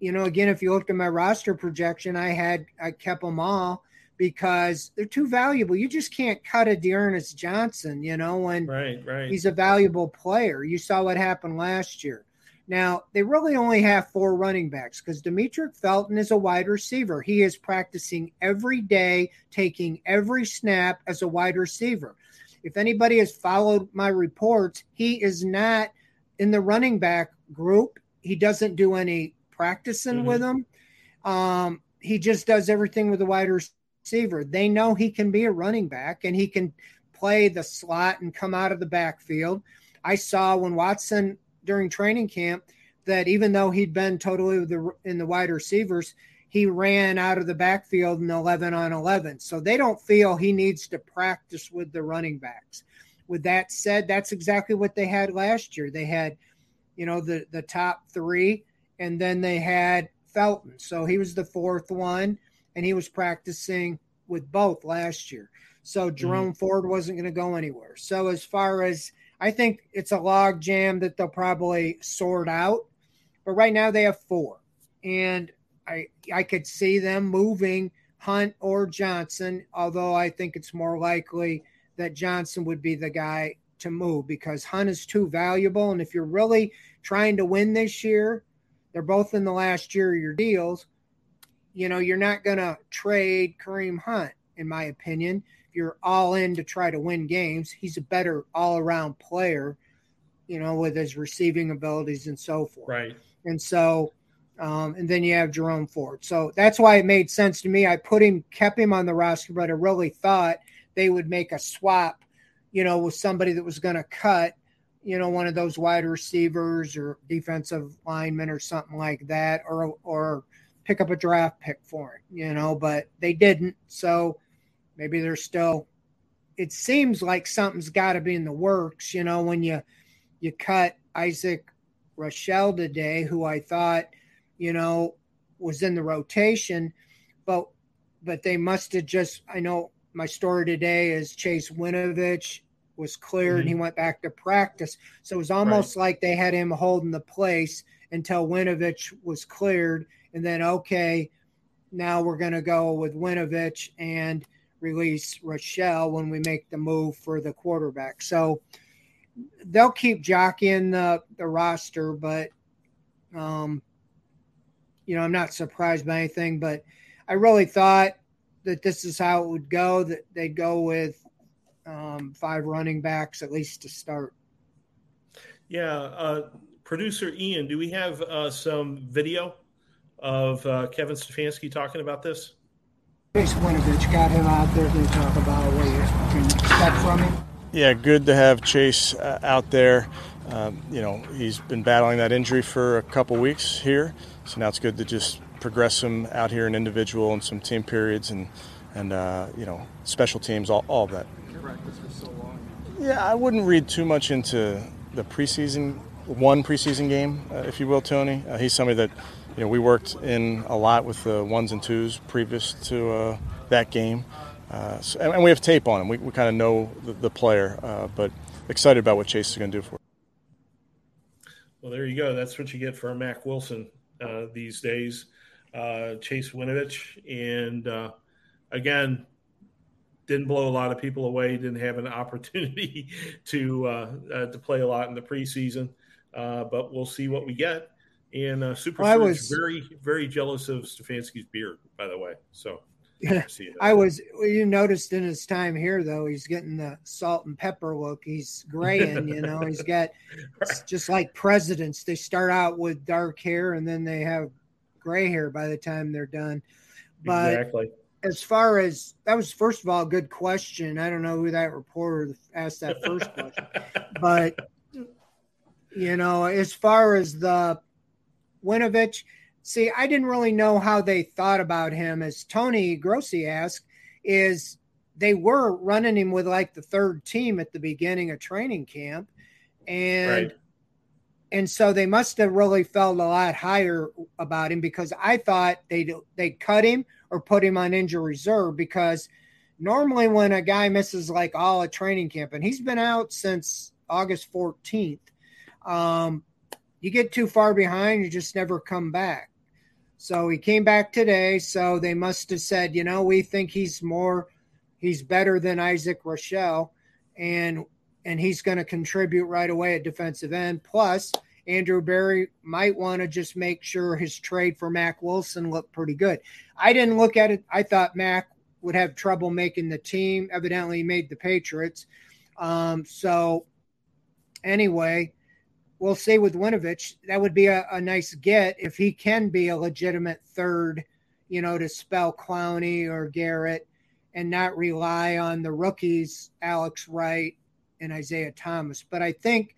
Speaker 4: you know, again, if you looked at my roster projection, I had I kept them all because they're too valuable. You just can't cut a D'Ernest Johnson, you know, when
Speaker 3: right, right.
Speaker 4: he's a valuable player. You saw what happened last year. Now, they really only have four running backs because Demetric Felton is a wide receiver. He is practicing every day, taking every snap as a wide receiver. If anybody has followed my reports, he is not in the running back group. He doesn't do any practicing mm-hmm. with them. Um, he just does everything with the wide receiver. They know he can be a running back and he can play the slot and come out of the backfield. I saw when Watson during training camp that even though he'd been totally the, in the wide receivers, he ran out of the backfield in 11 on 11. So they don't feel he needs to practice with the running backs. With that said, that's exactly what they had last year. They had, you know, the the top three, and then they had Felton. So he was the fourth one, and he was practicing with both last year. So mm-hmm. Jerome mm-hmm. Ford wasn't going to go anywhere. So as far as I think it's a log jam that they'll probably sort out. But right now they have four. And I I could see them moving Hunt or Johnson, although I think it's more likely that Johnson would be the guy to move because Hunt is too valuable. And if you're really trying to win this year, they're both in the last year of your deals. You know, you're not going to trade Kareem Hunt, in my opinion you're all in to try to win games. He's a better all around player, you know, with his receiving abilities and so forth.
Speaker 3: Right.
Speaker 4: And so, um, and then you have Jerome Ford. So that's why it made sense to me. I put him, kept him on the roster, but I really thought they would make a swap, you know, with somebody that was going to cut, you know, one of those wide receivers or defensive linemen or something like that, or or pick up a draft pick for it, you know, but they didn't. So maybe they're still. It seems like something's got to be in the works, you know, when you you cut Isaac Rochell today, who I thought, you know, was in the rotation, but but they must have just. I know my story today is Chase Winovich was cleared mm-hmm. and he went back to practice. So it was almost right. like they had him holding the place until Winovich was cleared, and then okay, now we're going to go with Winovich and release Rochell when we make the move for the quarterback. So they'll keep jockeying the, the roster, but um, you know, I'm not surprised by anything, but I really thought that this is how it would go, that they'd go with um, five running backs at least to start.
Speaker 3: Yeah. Uh, producer Ian, do we have uh, some video of uh, Kevin Stefanski talking about this?
Speaker 4: Chase Winovich got him out there to talk about what you can expect from him.
Speaker 5: Yeah, good to have Chase uh, out there. Um, you know, he's been battling that injury for a couple weeks here, so now it's good to just progress him out here in individual and some team periods and and uh, you know special teams, all, all of that. So yeah, I wouldn't read too much into the preseason one preseason game, uh, if you will, Tony. Uh, he's somebody that you know we worked in a lot with the ones and twos previous to uh, that game. Uh, so, and, we have tape on him. We, we kind of know the, the player, uh, but excited about what Chase is going to do for. Us.
Speaker 3: Well, there you go. That's what you get for a Mack Wilson uh, these days. Uh, Chase Winovich, and uh, again, didn't blow a lot of people away. Didn't have an opportunity to to play a lot in the preseason, but we'll see what we get. And uh, Super well, I was very very jealous of Stefanski's beard, by the way. So
Speaker 4: I was. You noticed in his time here, though, he's getting the salt and pepper look. He's graying. you know, he's got just like presidents. They start out with dark hair and then they have gray hair by the time they're done. But exactly. as far as that was, first of all, a good question. I don't know who that reporter asked that first question, but you know, as far as the Winovich See, I didn't really know how they thought about him. As Tony Grossi asked, is they were running him with like the third team at the beginning of training camp, and right. and so they must have really felt a lot higher about him because I thought they they cut him or put him on injury reserve because normally when a guy misses like all a training camp and he's been out since August 14th, um, you get too far behind, you just never come back. So he came back today. So they must have said, you know, we think he's more, he's better than Isaac Rochell, and and he's going to contribute right away at defensive end. Plus, Andrew Berry might want to just make sure his trade for Mack Wilson looked pretty good. I didn't look at it. I thought Mack would have trouble making the team. Evidently, he made the Patriots. Um, so, anyway, we'll say with Winovich, that would be a, a, nice get if he can be a legitimate third, you know, to spell Clowney or Garrett and not rely on the rookies, Alex Wright and Isaiah Thomas. But I think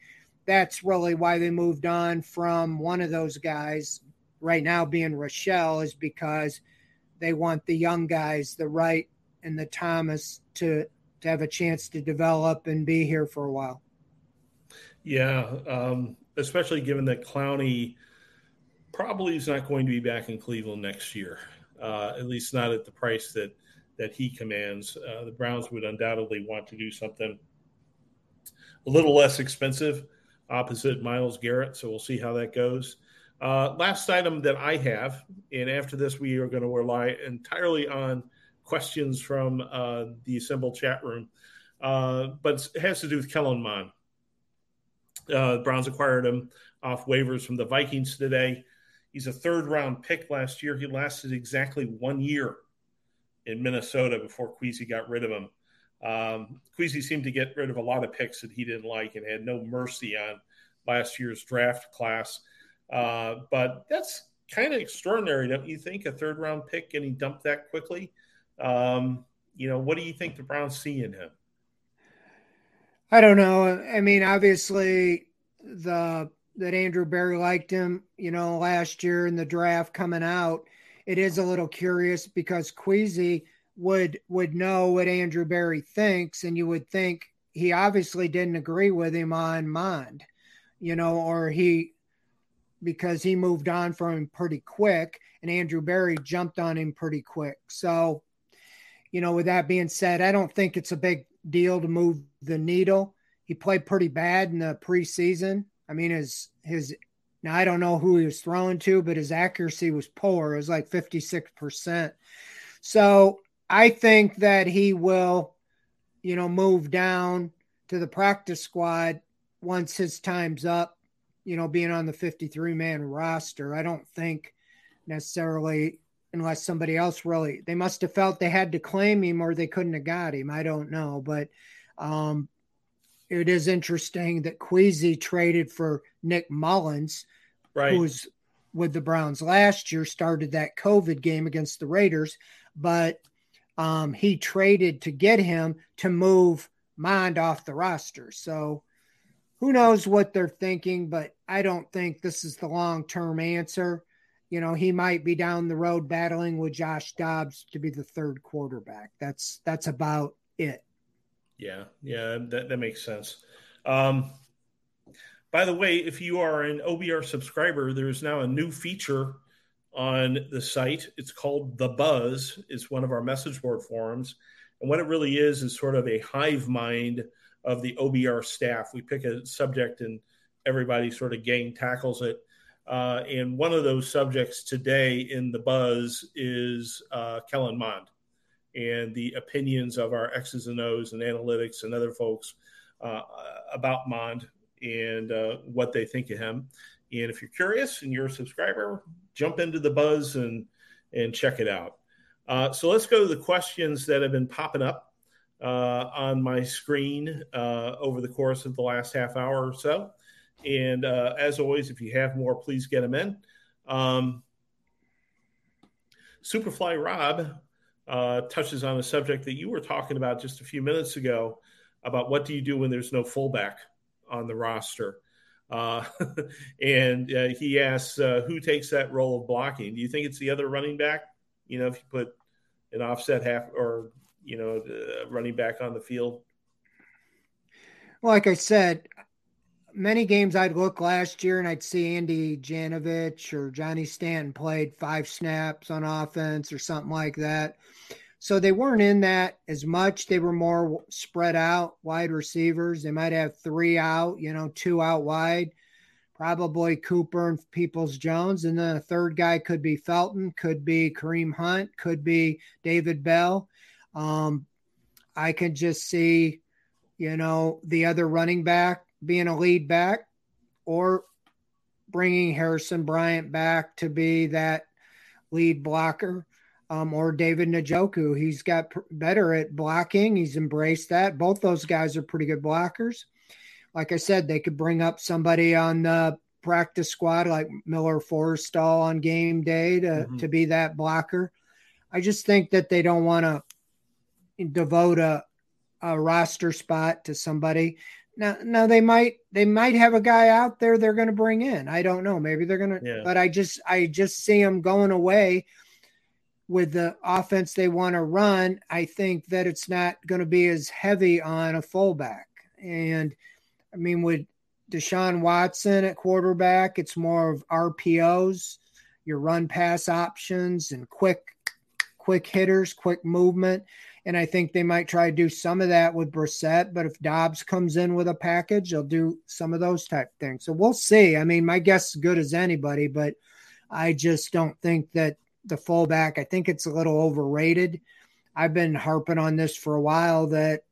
Speaker 4: that's really why they moved on from one of those guys right now being Rochell is because they want the young guys, the Wright and the Thomas to to have a chance to develop and be here for a while.
Speaker 3: Yeah, um, especially given that Clowney probably is not going to be back in Cleveland next year, uh, at least not at the price that that he commands. Uh, the Browns would undoubtedly want to do something a little less expensive opposite Myles Garrett. So we'll see how that goes. Uh, last item that I have, and after this, we are going to rely entirely on questions from uh, the assembled chat room, uh, but it has to do with Kellen Mond. Uh, Browns acquired him off waivers from the Vikings today. He's a third round pick last year. He lasted exactly one year in Minnesota before Kwesi got rid of him. Um, Kwesi seemed to get rid of a lot of picks that he didn't like and had no mercy on last year's draft class. Uh, but that's kind of extraordinary, don't you think? A third round pick getting dumped that quickly. Um, you know, what do you think the Browns see in him?
Speaker 4: I don't know. I mean, obviously, the that Andrew Berry liked him, you know, last year in the draft coming out. It is a little curious because Kwesi would would know what Andrew Berry thinks, and you would think he obviously didn't agree with him on Mond, you know, or he because he moved on from him pretty quick, and Andrew Berry jumped on him pretty quick. So, you know, with that being said, I don't think it's a big deal to move the needle. He played pretty bad in the preseason. I mean, his his now I don't know who he was throwing to, but his accuracy was poor. It was like 56%. So I think that he will, you know, move down to the practice squad once his time's up, you know, being on the 53 man roster. I don't think necessarily unless somebody else really they must have felt they had to claim him or they couldn't have got him. I don't know, but um, it is interesting that Kwesi traded for Nick Mullens, right. who was with the Browns last year, started that COVID game against the Raiders, but um, he traded to get him to move Mond off the roster. So who knows what they're thinking, but I don't think this is the long term answer. You know, he might be down the road battling with Josh Dobbs to be the third quarterback. That's that's about it.
Speaker 3: Yeah, yeah, that, that makes sense. Um, by the way, if you are an OBR subscriber, there's now a new feature on the site. It's called The Buzz. It's one of our message board forums. And what it really is is sort of a hive mind of the OBR staff. We pick a subject and everybody sort of gang tackles it. Uh, and one of those subjects today in The Buzz is uh, Kellen Mond and the opinions of our X's and O's and analytics and other folks uh, about Mond and uh, what they think of him. And if you're curious and you're a subscriber, jump into the buzz and and check it out. Uh, so let's go to the questions that have been popping up uh, on my screen over the course of the last half hour or so. And uh, as always, if you have more, please get them in. Um, Superfly Rob uh, touches on a subject that you were talking about just a few minutes ago about what do you do when there's no fullback on the roster. Uh, and uh, he asks uh, who takes that role of blocking. Do you think it's the other running back? You know, if you put an offset half or you know running back on the field.
Speaker 4: Well, like I said, many games I'd look last year and I'd see Andy Janovich or Johnny Stanton played five snaps on offense or something like that. So they weren't in that as much. They were more spread out wide receivers. They might have three out, you know, two out wide, probably Cooper and Peoples Jones. And then a third guy could be Felton, could be Kareem Hunt, could be David Bell. Um, I could just see, you know, the other running back being a lead back or bringing Harrison Bryant back to be that lead blocker um, or David Njoku. He's got pr- better at blocking. He's embraced that. Both those guys are pretty good blockers. Like I said, they could bring up somebody on the practice squad like Miller Forristall on game day to, mm-hmm. to be that blocker. I just think that they don't want to devote a, a roster spot to somebody. Now, now they might they might have a guy out there they're going to bring in. I don't know. Maybe they're going to. Yeah. But I just I just see them going away with the offense they want to run, I think that it's not going to be as heavy on a fullback. And I mean, with Deshaun Watson at quarterback, it's more of RPOs, your run pass options, and quick, quick hitters, quick movement. And I think they might try to do some of that with Brissett. But if Dobbs comes in with a package, they'll do some of those type things. So we'll see. I mean, my guess is good as anybody, but I just don't think that the fullback. I think it's a little overrated. I've been harping on this for a while that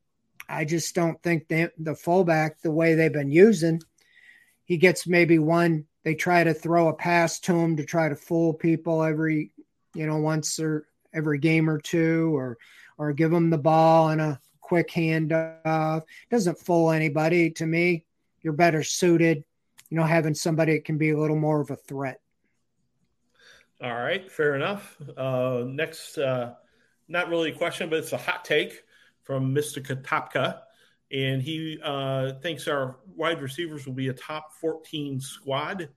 Speaker 4: I just don't think the, the fullback, the way they've been using, he gets maybe one. They try to throw a pass to him to try to fool people every, you know, once or every game or two, or or give them the ball and a quick handoff. Doesn't fool anybody. To me, you're better suited, you know, having somebody that can be a little more of a threat.
Speaker 3: All right, fair enough. Uh, next, uh, not really a question, but it's a hot take from Mr. Katopka. and he uh, thinks our wide receivers will be a top 14 squad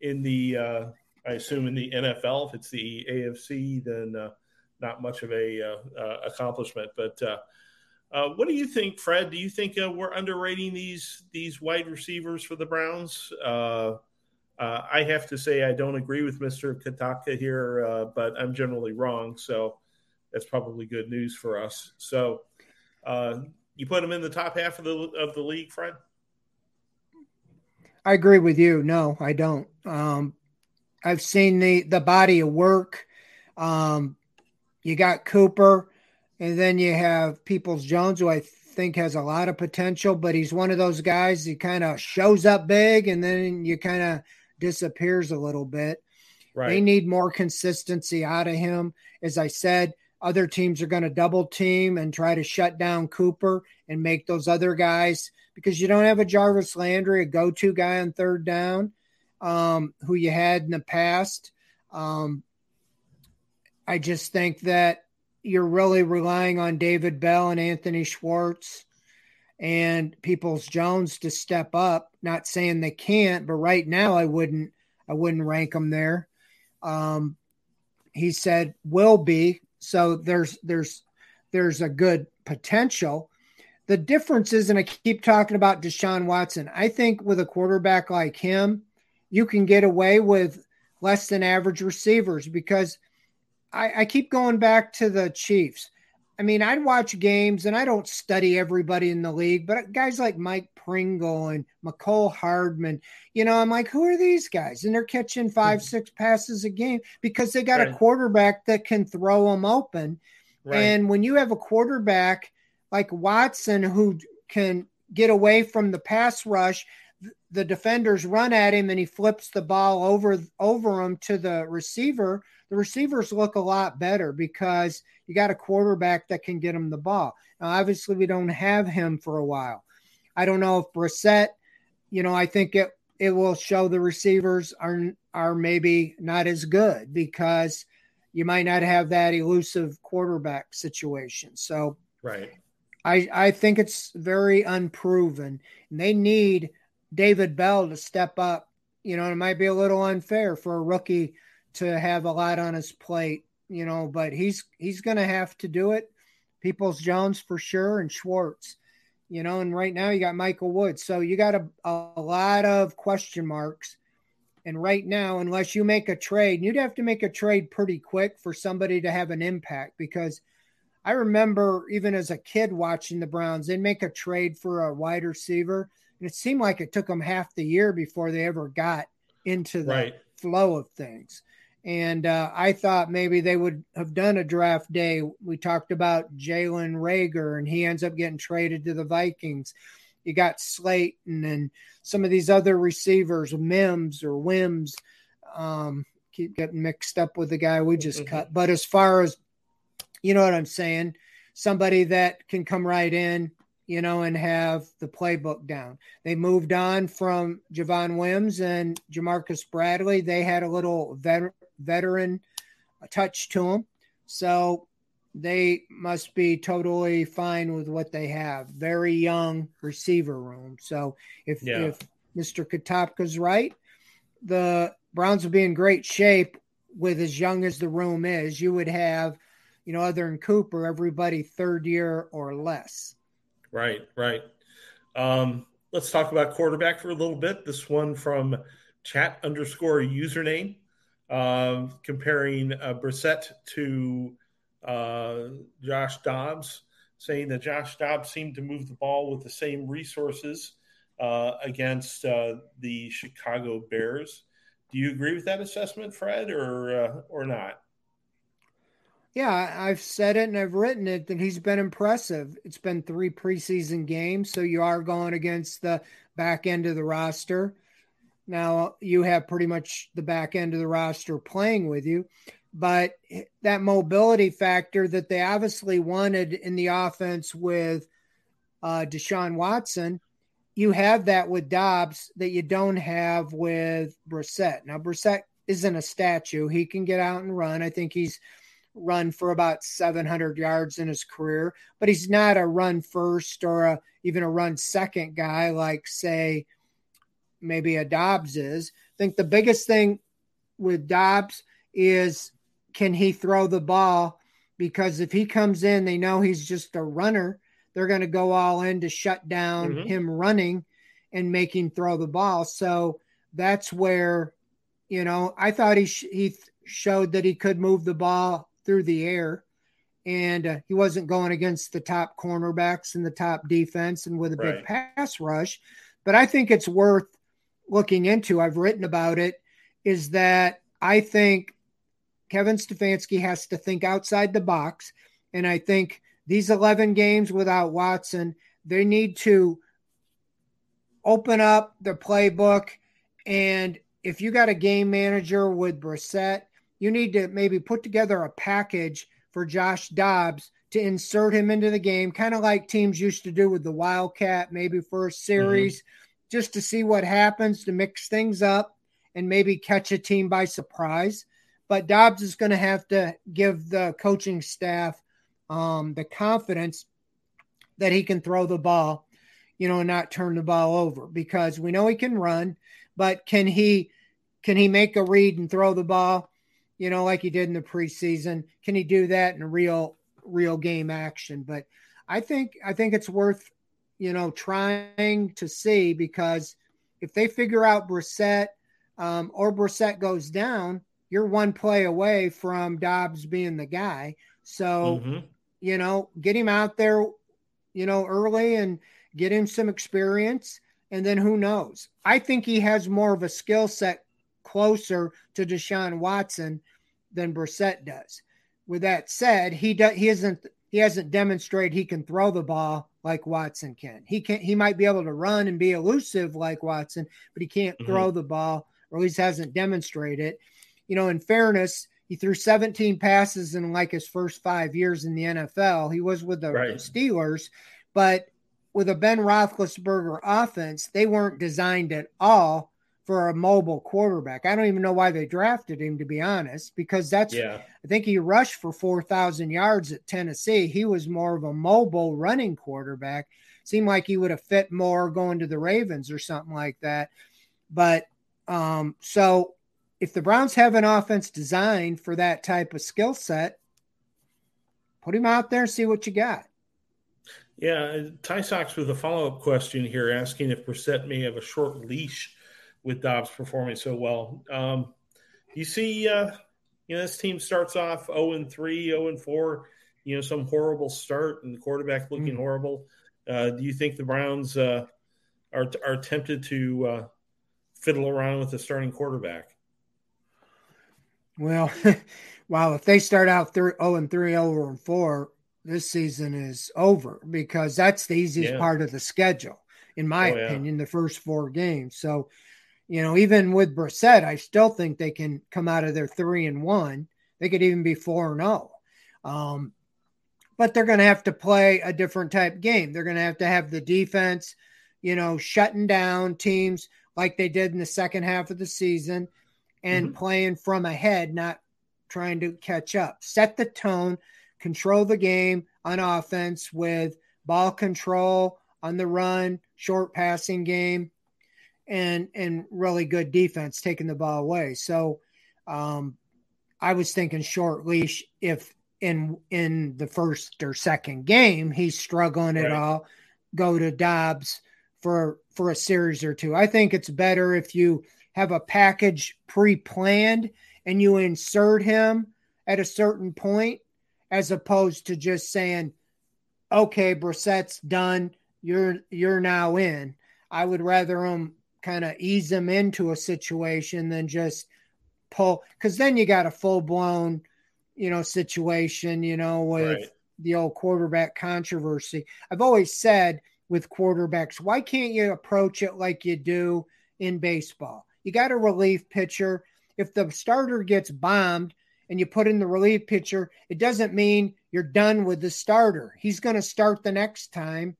Speaker 3: in the, uh, I assume in the NFL. If it's the AFC, then uh, not much of a uh, uh, accomplishment. But uh, what do you think, Fred? Do you think we're underrating these these wide receivers for the Browns? I have to say I don't agree with Mr. Kataka here, but I'm generally wrong. So that's probably good news for us. So you put them in the top half of the of the league, Fred?
Speaker 4: I agree with you. No, I don't. Um, I've seen the the body of work. Um, you got Cooper, and then you have Peoples Jones, who I think has a lot of potential, but he's one of those guys. He kind of shows up big, and then you kind of disappears a little bit. Right. They need more consistency out of him. As I said, other teams are going to double team and try to shut down Cooper and make those other guys because you don't have a Jarvis Landry, a go to guy on third down, um, who you had in the past. Um, I just think that you're really relying on David Bell and Anthony Schwartz and Peoples Jones to step up. Not saying they can't, but right now I wouldn't I wouldn't rank them there. Um, he said will be so there's there's there's a good potential. The difference is, and I keep talking about Deshaun Watson. I think with a quarterback like him, you can get away with less than average receivers because I, I keep going back to the Chiefs. I mean, I'd watch games and I don't study everybody in the league, but guys like Mike Pringle and Mecole Hardman, you know, I'm like, who are these guys? And they're catching five, mm-hmm. six passes a game because they got right. a quarterback that can throw them open. Right. And when you have a quarterback like Watson who can get away from the pass rush, the defenders run at him and he flips the ball over over him to the receiver the receivers look a lot better because you got a quarterback that can get him the ball. Now, obviously, we don't have him for a while. I don't know if Brissett, you know, I think it it will show the receivers are are maybe not as good because you might not have that elusive quarterback situation. So,
Speaker 3: right.
Speaker 4: I I think it's very unproven, and they need David Bell to step up. You know, it might be a little unfair for a rookie to have a lot on his plate, you know, but he's he's going to have to do it. Peoples Jones for sure and Schwartz, you know, and right now you got Michael Woods. So you got a, a lot of question marks. And right now, unless you make a trade, you'd have to make a trade pretty quick for somebody to have an impact because I remember even as a kid watching the Browns, they'd make a trade for a wide receiver. And it seemed like it took them half the year before they ever got into the right. flow of things. And uh, I thought maybe they would have done a draft day. We talked about Jalen Reagor, and he ends up getting traded to the Vikings. You got Slayton and some of these other receivers, Mims or Wims. Um, keep getting mixed up with the guy we just mm-hmm. cut. But as far as, you know what I'm saying, somebody that can come right in, you know, and have the playbook down. They moved on from Javon Wims and Jamarcus Bradley. They had a little vet- veteran touch to them. So they must be totally fine with what they have. Very young receiver room. So if, yeah. if Mr. Katopka's right, the Browns will be in great shape with as young as the room is. You would have, you know, other than Cooper, everybody third year or less.
Speaker 3: Right, right. Um, let's talk about quarterback for a little bit. This one from chat underscore username comparing uh, Brissett to uh, Josh Dobbs, saying that Josh Dobbs seemed to move the ball with the same resources uh, against uh, the Chicago Bears. Do you agree with that assessment, Fred, or uh, or not?
Speaker 4: Yeah, I've said it and I've written it that he's been impressive. It's been three preseason games, so you are going against the back end of the roster. Now you have pretty much the back end of the roster playing with you, but that mobility factor that they obviously wanted in the offense with uh, Deshaun Watson, you have that with Dobbs that you don't have with Brissett. Now Brissett isn't a statue; he can get out and run. I think he's run for about 700 yards in his career, but he's not a run first or a, even a run second guy like, say, maybe a Dobbs is. I think the biggest thing with Dobbs is can he throw the ball? Because if he comes in, they know he's just a runner. They're going to go all in to shut down mm-hmm. him running and make him throw the ball. So that's where, you know, I thought he sh- he th- showed that he could move the ball through the air, and uh, he wasn't going against the top cornerbacks and the top defense and with a right. big pass rush. But I think it's worth looking into. I've written about it. Is that I think Kevin Stefanski has to think outside the box, and I think these 11 games without Watson, they need to open up the playbook. And if you got a game manager with Brissett, you need to maybe put together a package for Josh Dobbs to insert him into the game, kind of like teams used to do with the Wildcat, maybe for a series, mm-hmm. Just to see what happens to mix things up and maybe catch a team by surprise. But Dobbs is going to have to give the coaching staff um, the confidence that he can throw the ball, you know, and not turn the ball over because we know he can run, but can he can he make a read and throw the ball, you know, like he did in the preseason? Can he do that in real real game action? But I think I think it's worth, you know, trying to see because if they figure out Brissett um, or Brissett goes down, you're one play away from Dobbs being the guy. So mm-hmm you know, get him out there, you know, early and get him some experience. And then who knows? I think he has more of a skill set closer to Deshaun Watson than Brissett does. With that said, he does he isn't he hasn't demonstrated he can throw the ball like Watson can. He can he might be able to run and be elusive like Watson, but he can't mm-hmm. throw the ball, or at least hasn't demonstrated. it. You know, in fairness, he threw 17 passes in like his first five years in the NFL. He was with the right. Steelers, but with a Ben Roethlisberger offense, they weren't designed at all for a mobile quarterback. I don't even know why they drafted him, to be honest, because that's, yeah. I think he rushed for 4,000 yards at Tennessee. He was more of a mobile running quarterback. Seemed like he would have fit more going to the Ravens or something like that. But um, so if the Browns have an offense designed for that type of skill set, put him out there and see what you got.
Speaker 3: Yeah, Ty Sox with a follow up question here asking if Brissett may have a short leash with Dobbs performing so well. Um, you see, uh, you know, this team starts off 0 and 3, 0 and 4, you know, some horrible start and the quarterback looking mm-hmm. horrible. Uh, do you think the Browns uh, are, are tempted to uh, fiddle around with the starting quarterback?
Speaker 4: Well, wow, if they start out 0 and 3, 0 and 4, this season is over because that's the easiest yeah. part of the schedule, in my oh, opinion, yeah. the first four games. So, you know, even with Brissett, I still think they can come out of their 3 and 1. They could even be 4 and 0. Um, but they're going to have to play a different type game. They're going to have to have the defense, you know, shutting down teams like they did in the second half of the season and mm-hmm. playing from ahead, not trying to catch up. Set the tone, control the game on offense with ball control on the run, short passing game, and and really good defense taking the ball away. So um, I was thinking short leash if in in the first or second game he's struggling right. at all, go to Dobbs for for a series or two. I think it's better if you have a package pre-planned and you insert him at a certain point as opposed to just saying okay brissett's done you're you're now in i would rather him kind of ease them into a situation than just pull because then you got a full-blown you know situation you know with right. the old quarterback controversy i've always said with quarterbacks why can't you approach it like you do in baseball you got a relief pitcher. If the starter gets bombed and you put in the relief pitcher, it doesn't mean you're done with the starter. He's going to start the next time.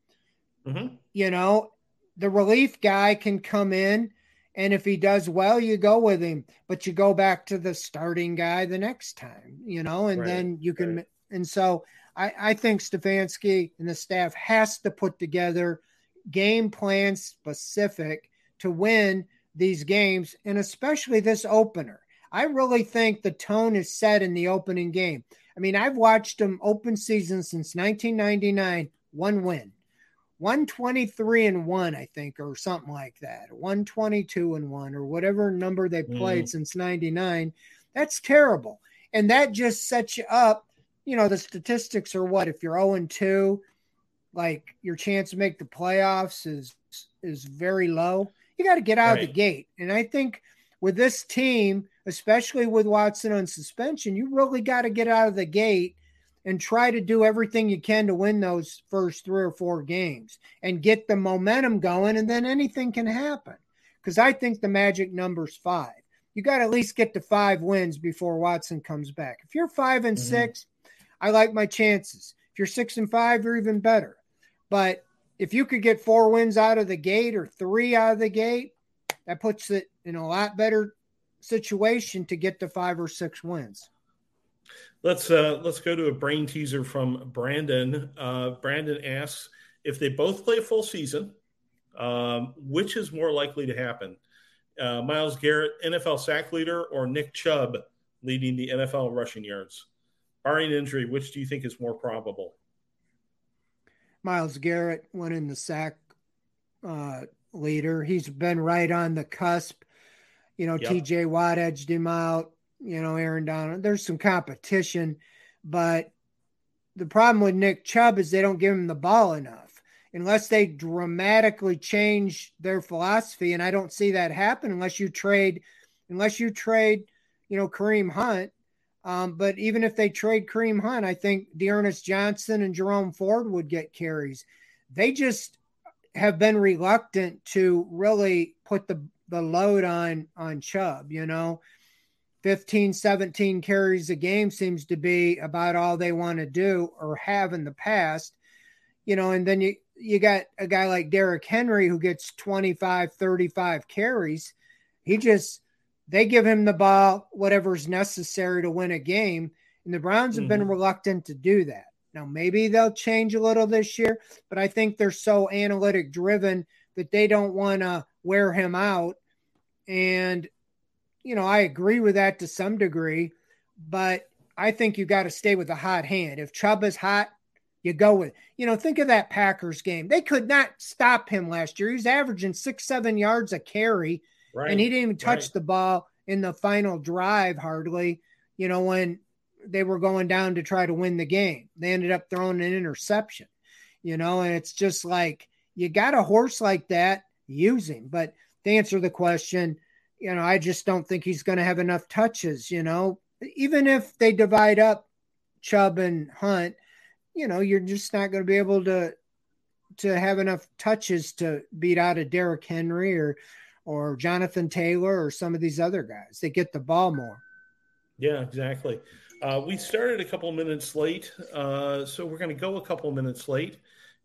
Speaker 4: Mm-hmm. You know, the relief guy can come in And if he does well, you go with him, but you go back to the starting guy the next time, you know, and right. then you can. Right. And so I, I think Stefanski and the staff has to put together game plans specific to win these games, and especially this opener. I really think the tone is set in the opening game. I mean, I've watched them open season since 1999, one win. 123 and 1 i think or something like that 122 and 1 or whatever number they played mm. since 99 that's terrible and that just sets you up you know the statistics are what if you're 0 and 2 like your chance to make the playoffs is is very low you got to get out right. of the gate and i think with this team especially with watson on suspension you really got to get out of the gate and try to do everything you can to win those first three or four games and get the momentum going, and then anything can happen. Because I think the magic number's five. You got to at least get to five wins before Watson comes back. If you're five and mm-hmm. six, I like my chances. If you're six and five, you're even better. But if you could get four wins out of the gate or three out of the gate, that puts it in a lot better situation to get to five or six wins.
Speaker 3: Let's uh, let's go to a brain teaser from Brandon. Uh, Brandon asks if they both play a full season, um, which is more likely to happen? Uh, Myles Garrett, NFL sack leader, or Nick Chubb leading the NFL rushing yards? Barring injury, which do you think is more probable?
Speaker 4: Myles Garrett winning the sack uh, leader. He's been right on the cusp. You know, yep. TJ Watt edged him out you know, Aaron Donald. There's some competition, but the problem with Nick Chubb is they don't give him the ball enough. Unless they dramatically change their philosophy, and I don't see that happen unless you trade, unless you trade, you know, Kareem Hunt. Um, but even if they trade Kareem Hunt, I think D'Ernest Johnson and Jerome Ford would get carries. They just have been reluctant to really put the the load on on Chubb. You know, 15, 17 carries a game seems to be about all they want to do or have in the past. You know, and then you you got a guy like Derrick Henry who gets 25, 35 carries. He just they give him the ball, whatever's necessary to win a game. And the Browns have mm-hmm. been reluctant to do that. Now, maybe they'll change a little this year, but I think they're so analytic driven that they don't want to wear him out. And you know, I agree with that to some degree, but I think you got to stay with a hot hand. If Chubb is hot, you go with. You know, think of that Packers game. They could not stop him last year. He was averaging six, seven yards a carry, right. and he didn't even touch right. the ball in the final drive hardly. You know, when they were going down to try to win the game, they ended up throwing an interception. You know, and it's just like you got a horse like that, use him. But to answer the question, you know, I just don't think he's going to have enough touches, you know. Even if they divide up Chubb and Hunt, you know, you're just not going to be able to to have enough touches to beat out a Derrick Henry or or Jonathan Taylor or some of these other guys. They get the ball more.
Speaker 3: Yeah, exactly. Uh, we started a couple minutes late, uh, so we're going to go a couple minutes late.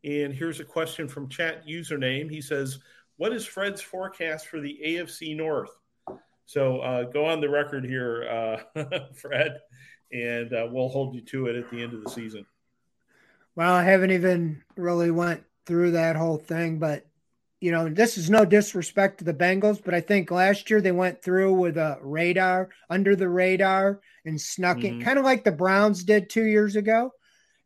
Speaker 3: And here's a question from chat username. He says, "What is Fred's forecast for the AFC North?" So uh, go on the record here, uh, Fred, and uh, we'll hold you to it at the end of the season.
Speaker 4: Well, I haven't even really went through that whole thing, but you know, this is no disrespect to the Bengals, but I think last year they went through with a radar under the radar and snuck mm-hmm. it, kind of like the Browns did two years ago.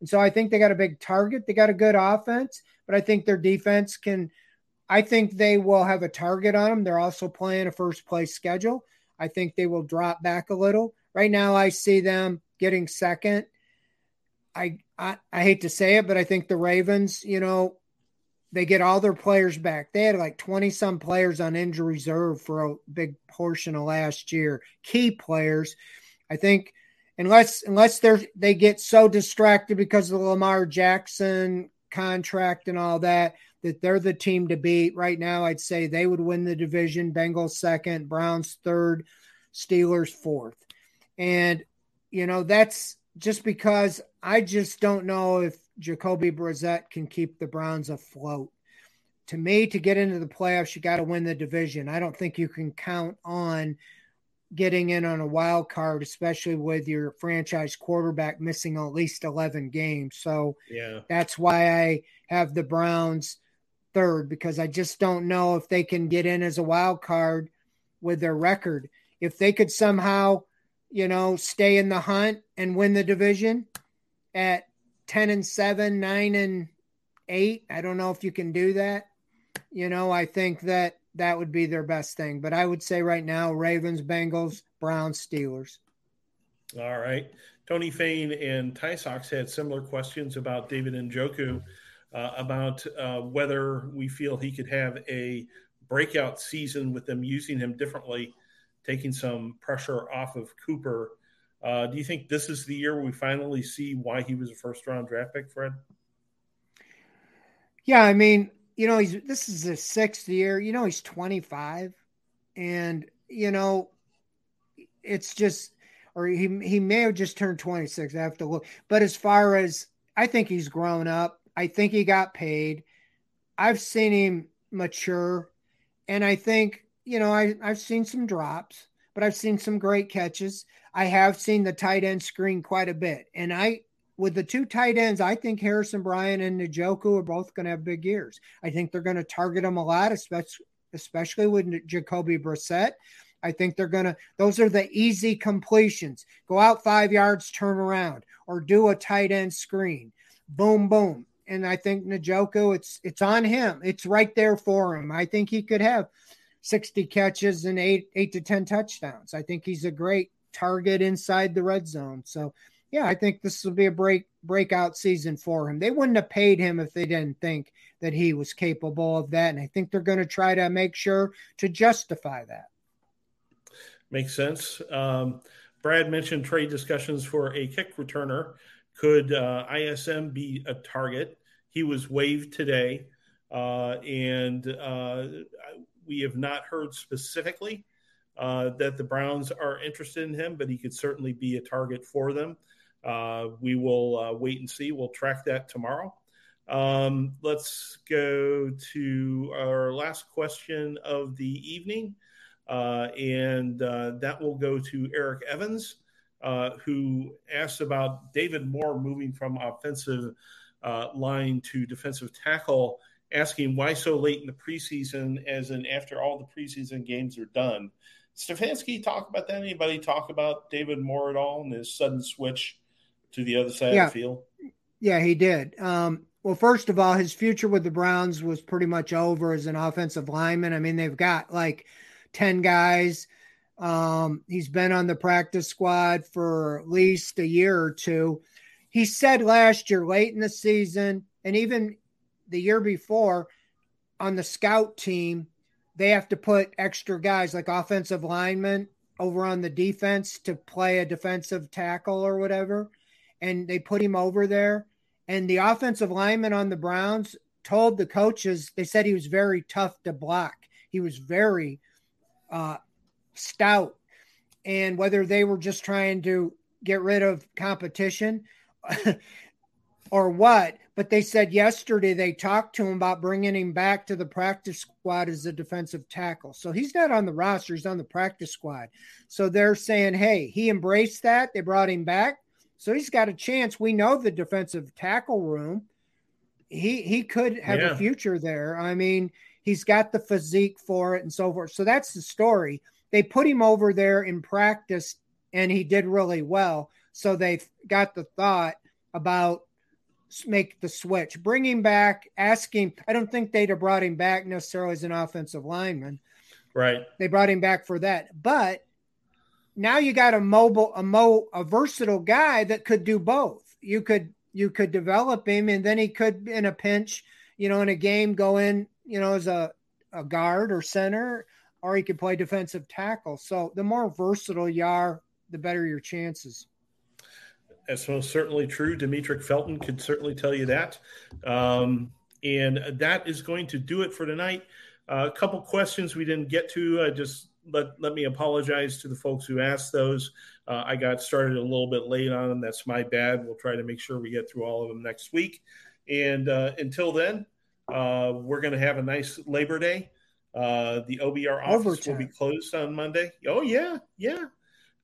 Speaker 4: And so I think they got a big target. They got a good offense, but I think their defense can I think they will have a target on them. They're also playing a first place schedule. I think they will drop back a little. Right now, I see them getting second. I, I, I hate to say it, but I think the Ravens, you know, they get all their players back. They had like 20 some players on injury reserve for a big portion of last year. Key players. I think unless unless they're they get so distracted because of the Lamar Jackson contract and all that, that they're the team to beat. Right now, I'd say they would win the division. Bengals second, Browns third, Steelers fourth. And, you know, that's just because I just don't know if Jacoby Brissett can keep the Browns afloat. to me, to get into the playoffs, you got to win the division. I don't think you can count on getting in on a wild card, especially with your franchise quarterback missing at least 11 games. So
Speaker 3: yeah,
Speaker 4: that's why I have the Browns third because I just don't know if they can get in as a wild card with their record. If they could somehow, you know, stay in the hunt and win the division at 10 and 7, 9 and 8, I don't know if you can do that. You know, I think that that would be their best thing. But I would say right now, Ravens, Bengals, Browns, Steelers.
Speaker 3: All right. Tony Fain and Ty Sox had similar questions about David Njoku, uh, about uh, whether we feel he could have a breakout season with them using him differently, taking some pressure off of Cooper. Uh, do you think this is the year we finally see why he was a first round draft pick, Fred?
Speaker 4: Yeah, I mean, you know, he's this is his sixth year. You know, he's 25, and you know, it's just, or he he may have just turned 26. I have to look. But as far as I think he's grown up. I think he got paid. I've seen him mature, and I think you know I I've seen some drops, but I've seen some great catches. I have seen the tight end screen quite a bit, and I with the two tight ends, I think Harrison Bryant and Njoku are both going to have big years. I think they're going to target them a lot, especially especially with Jacoby Brissett. I think they're going to, those are the easy completions. Go out five yards, turn around, or do a tight end screen. Boom, boom. And I think Njoku, it's it's on him. It's right there for him. I think he could have 60 catches and eight eight to 10 touchdowns. I think he's a great target inside the red zone. So yeah, I think this will be a break breakout season for him. They wouldn't have paid him if they didn't think that he was capable of that, and I think they're going to try to make sure to justify that.
Speaker 3: Makes sense. Um, Brad mentioned trade discussions for a kick returner. Could uh, ISM be a target? He was waived today, uh, and uh, we have not heard specifically uh, that the Browns are interested in him, but he could certainly be a target for them. Uh, we will uh, wait and see. We'll track that tomorrow. Um, let's go to our last question of the evening, uh, and uh, that will go to Eric Evans, uh, who asked about David Moore moving from offensive uh, line to defensive tackle, asking why so late in the preseason, as in after all the preseason games are done. Stefanski talk about that? Anybody talk about David Moore at all and his sudden switch to the other side
Speaker 4: yeah.
Speaker 3: of the field?
Speaker 4: Yeah, he did. Um, well, first of all, his future with the Browns was pretty much over as an offensive lineman. I mean, they've got like 10 guys. Um, he's been on the practice squad for at least a year or two. He said last year, late in the season, and even the year before on the scout team, they have to put extra guys like offensive linemen over on the defense to play a defensive tackle or whatever and they put him over there. And the offensive lineman on the Browns told the coaches, they said he was very tough to block. He was very uh, stout. And whether they were just trying to get rid of competition or what, but they said yesterday they talked to him about bringing him back to the practice squad as a defensive tackle. So he's not on the roster, he's on the practice squad. So they're saying, hey, he embraced that. They brought him back. So he's got a chance. We know the defensive tackle room. He he could have yeah. a future there. I mean, he's got the physique for it and so forth. So that's the story. They put him over there in practice and he did really well. So they got the thought about make the switch, bring him back, ask him. I don't think they'd have brought him back necessarily as an offensive lineman.
Speaker 3: Right.
Speaker 4: They brought him back for that. But now you got a mobile, a mo, a versatile guy that could do both. You could you could develop him, and then he could, in a pinch, you know, in a game, go in, you know, as a a guard or center, or he could play defensive tackle. So the more versatile you are, the better your chances.
Speaker 3: That's most certainly true. Demetric Felton could certainly tell you that. Um, and that is going to do it for tonight. Uh, a couple questions we didn't get to. I just let, let me apologize to the folks who asked those. Uh, I got started a little bit late on them. That's my bad. We'll try to make sure we get through all of them next week. And uh, until then, Uh, we're going to have a nice Labor Day. Uh, the OBR office
Speaker 4: Overtime.
Speaker 3: will be closed on Monday. Oh yeah, yeah.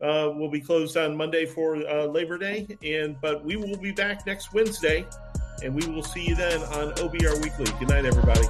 Speaker 3: Uh, we'll be closed on Monday for uh, Labor Day, and but we will be back next Wednesday, and we will see you then on OBR Weekly. Good night, everybody.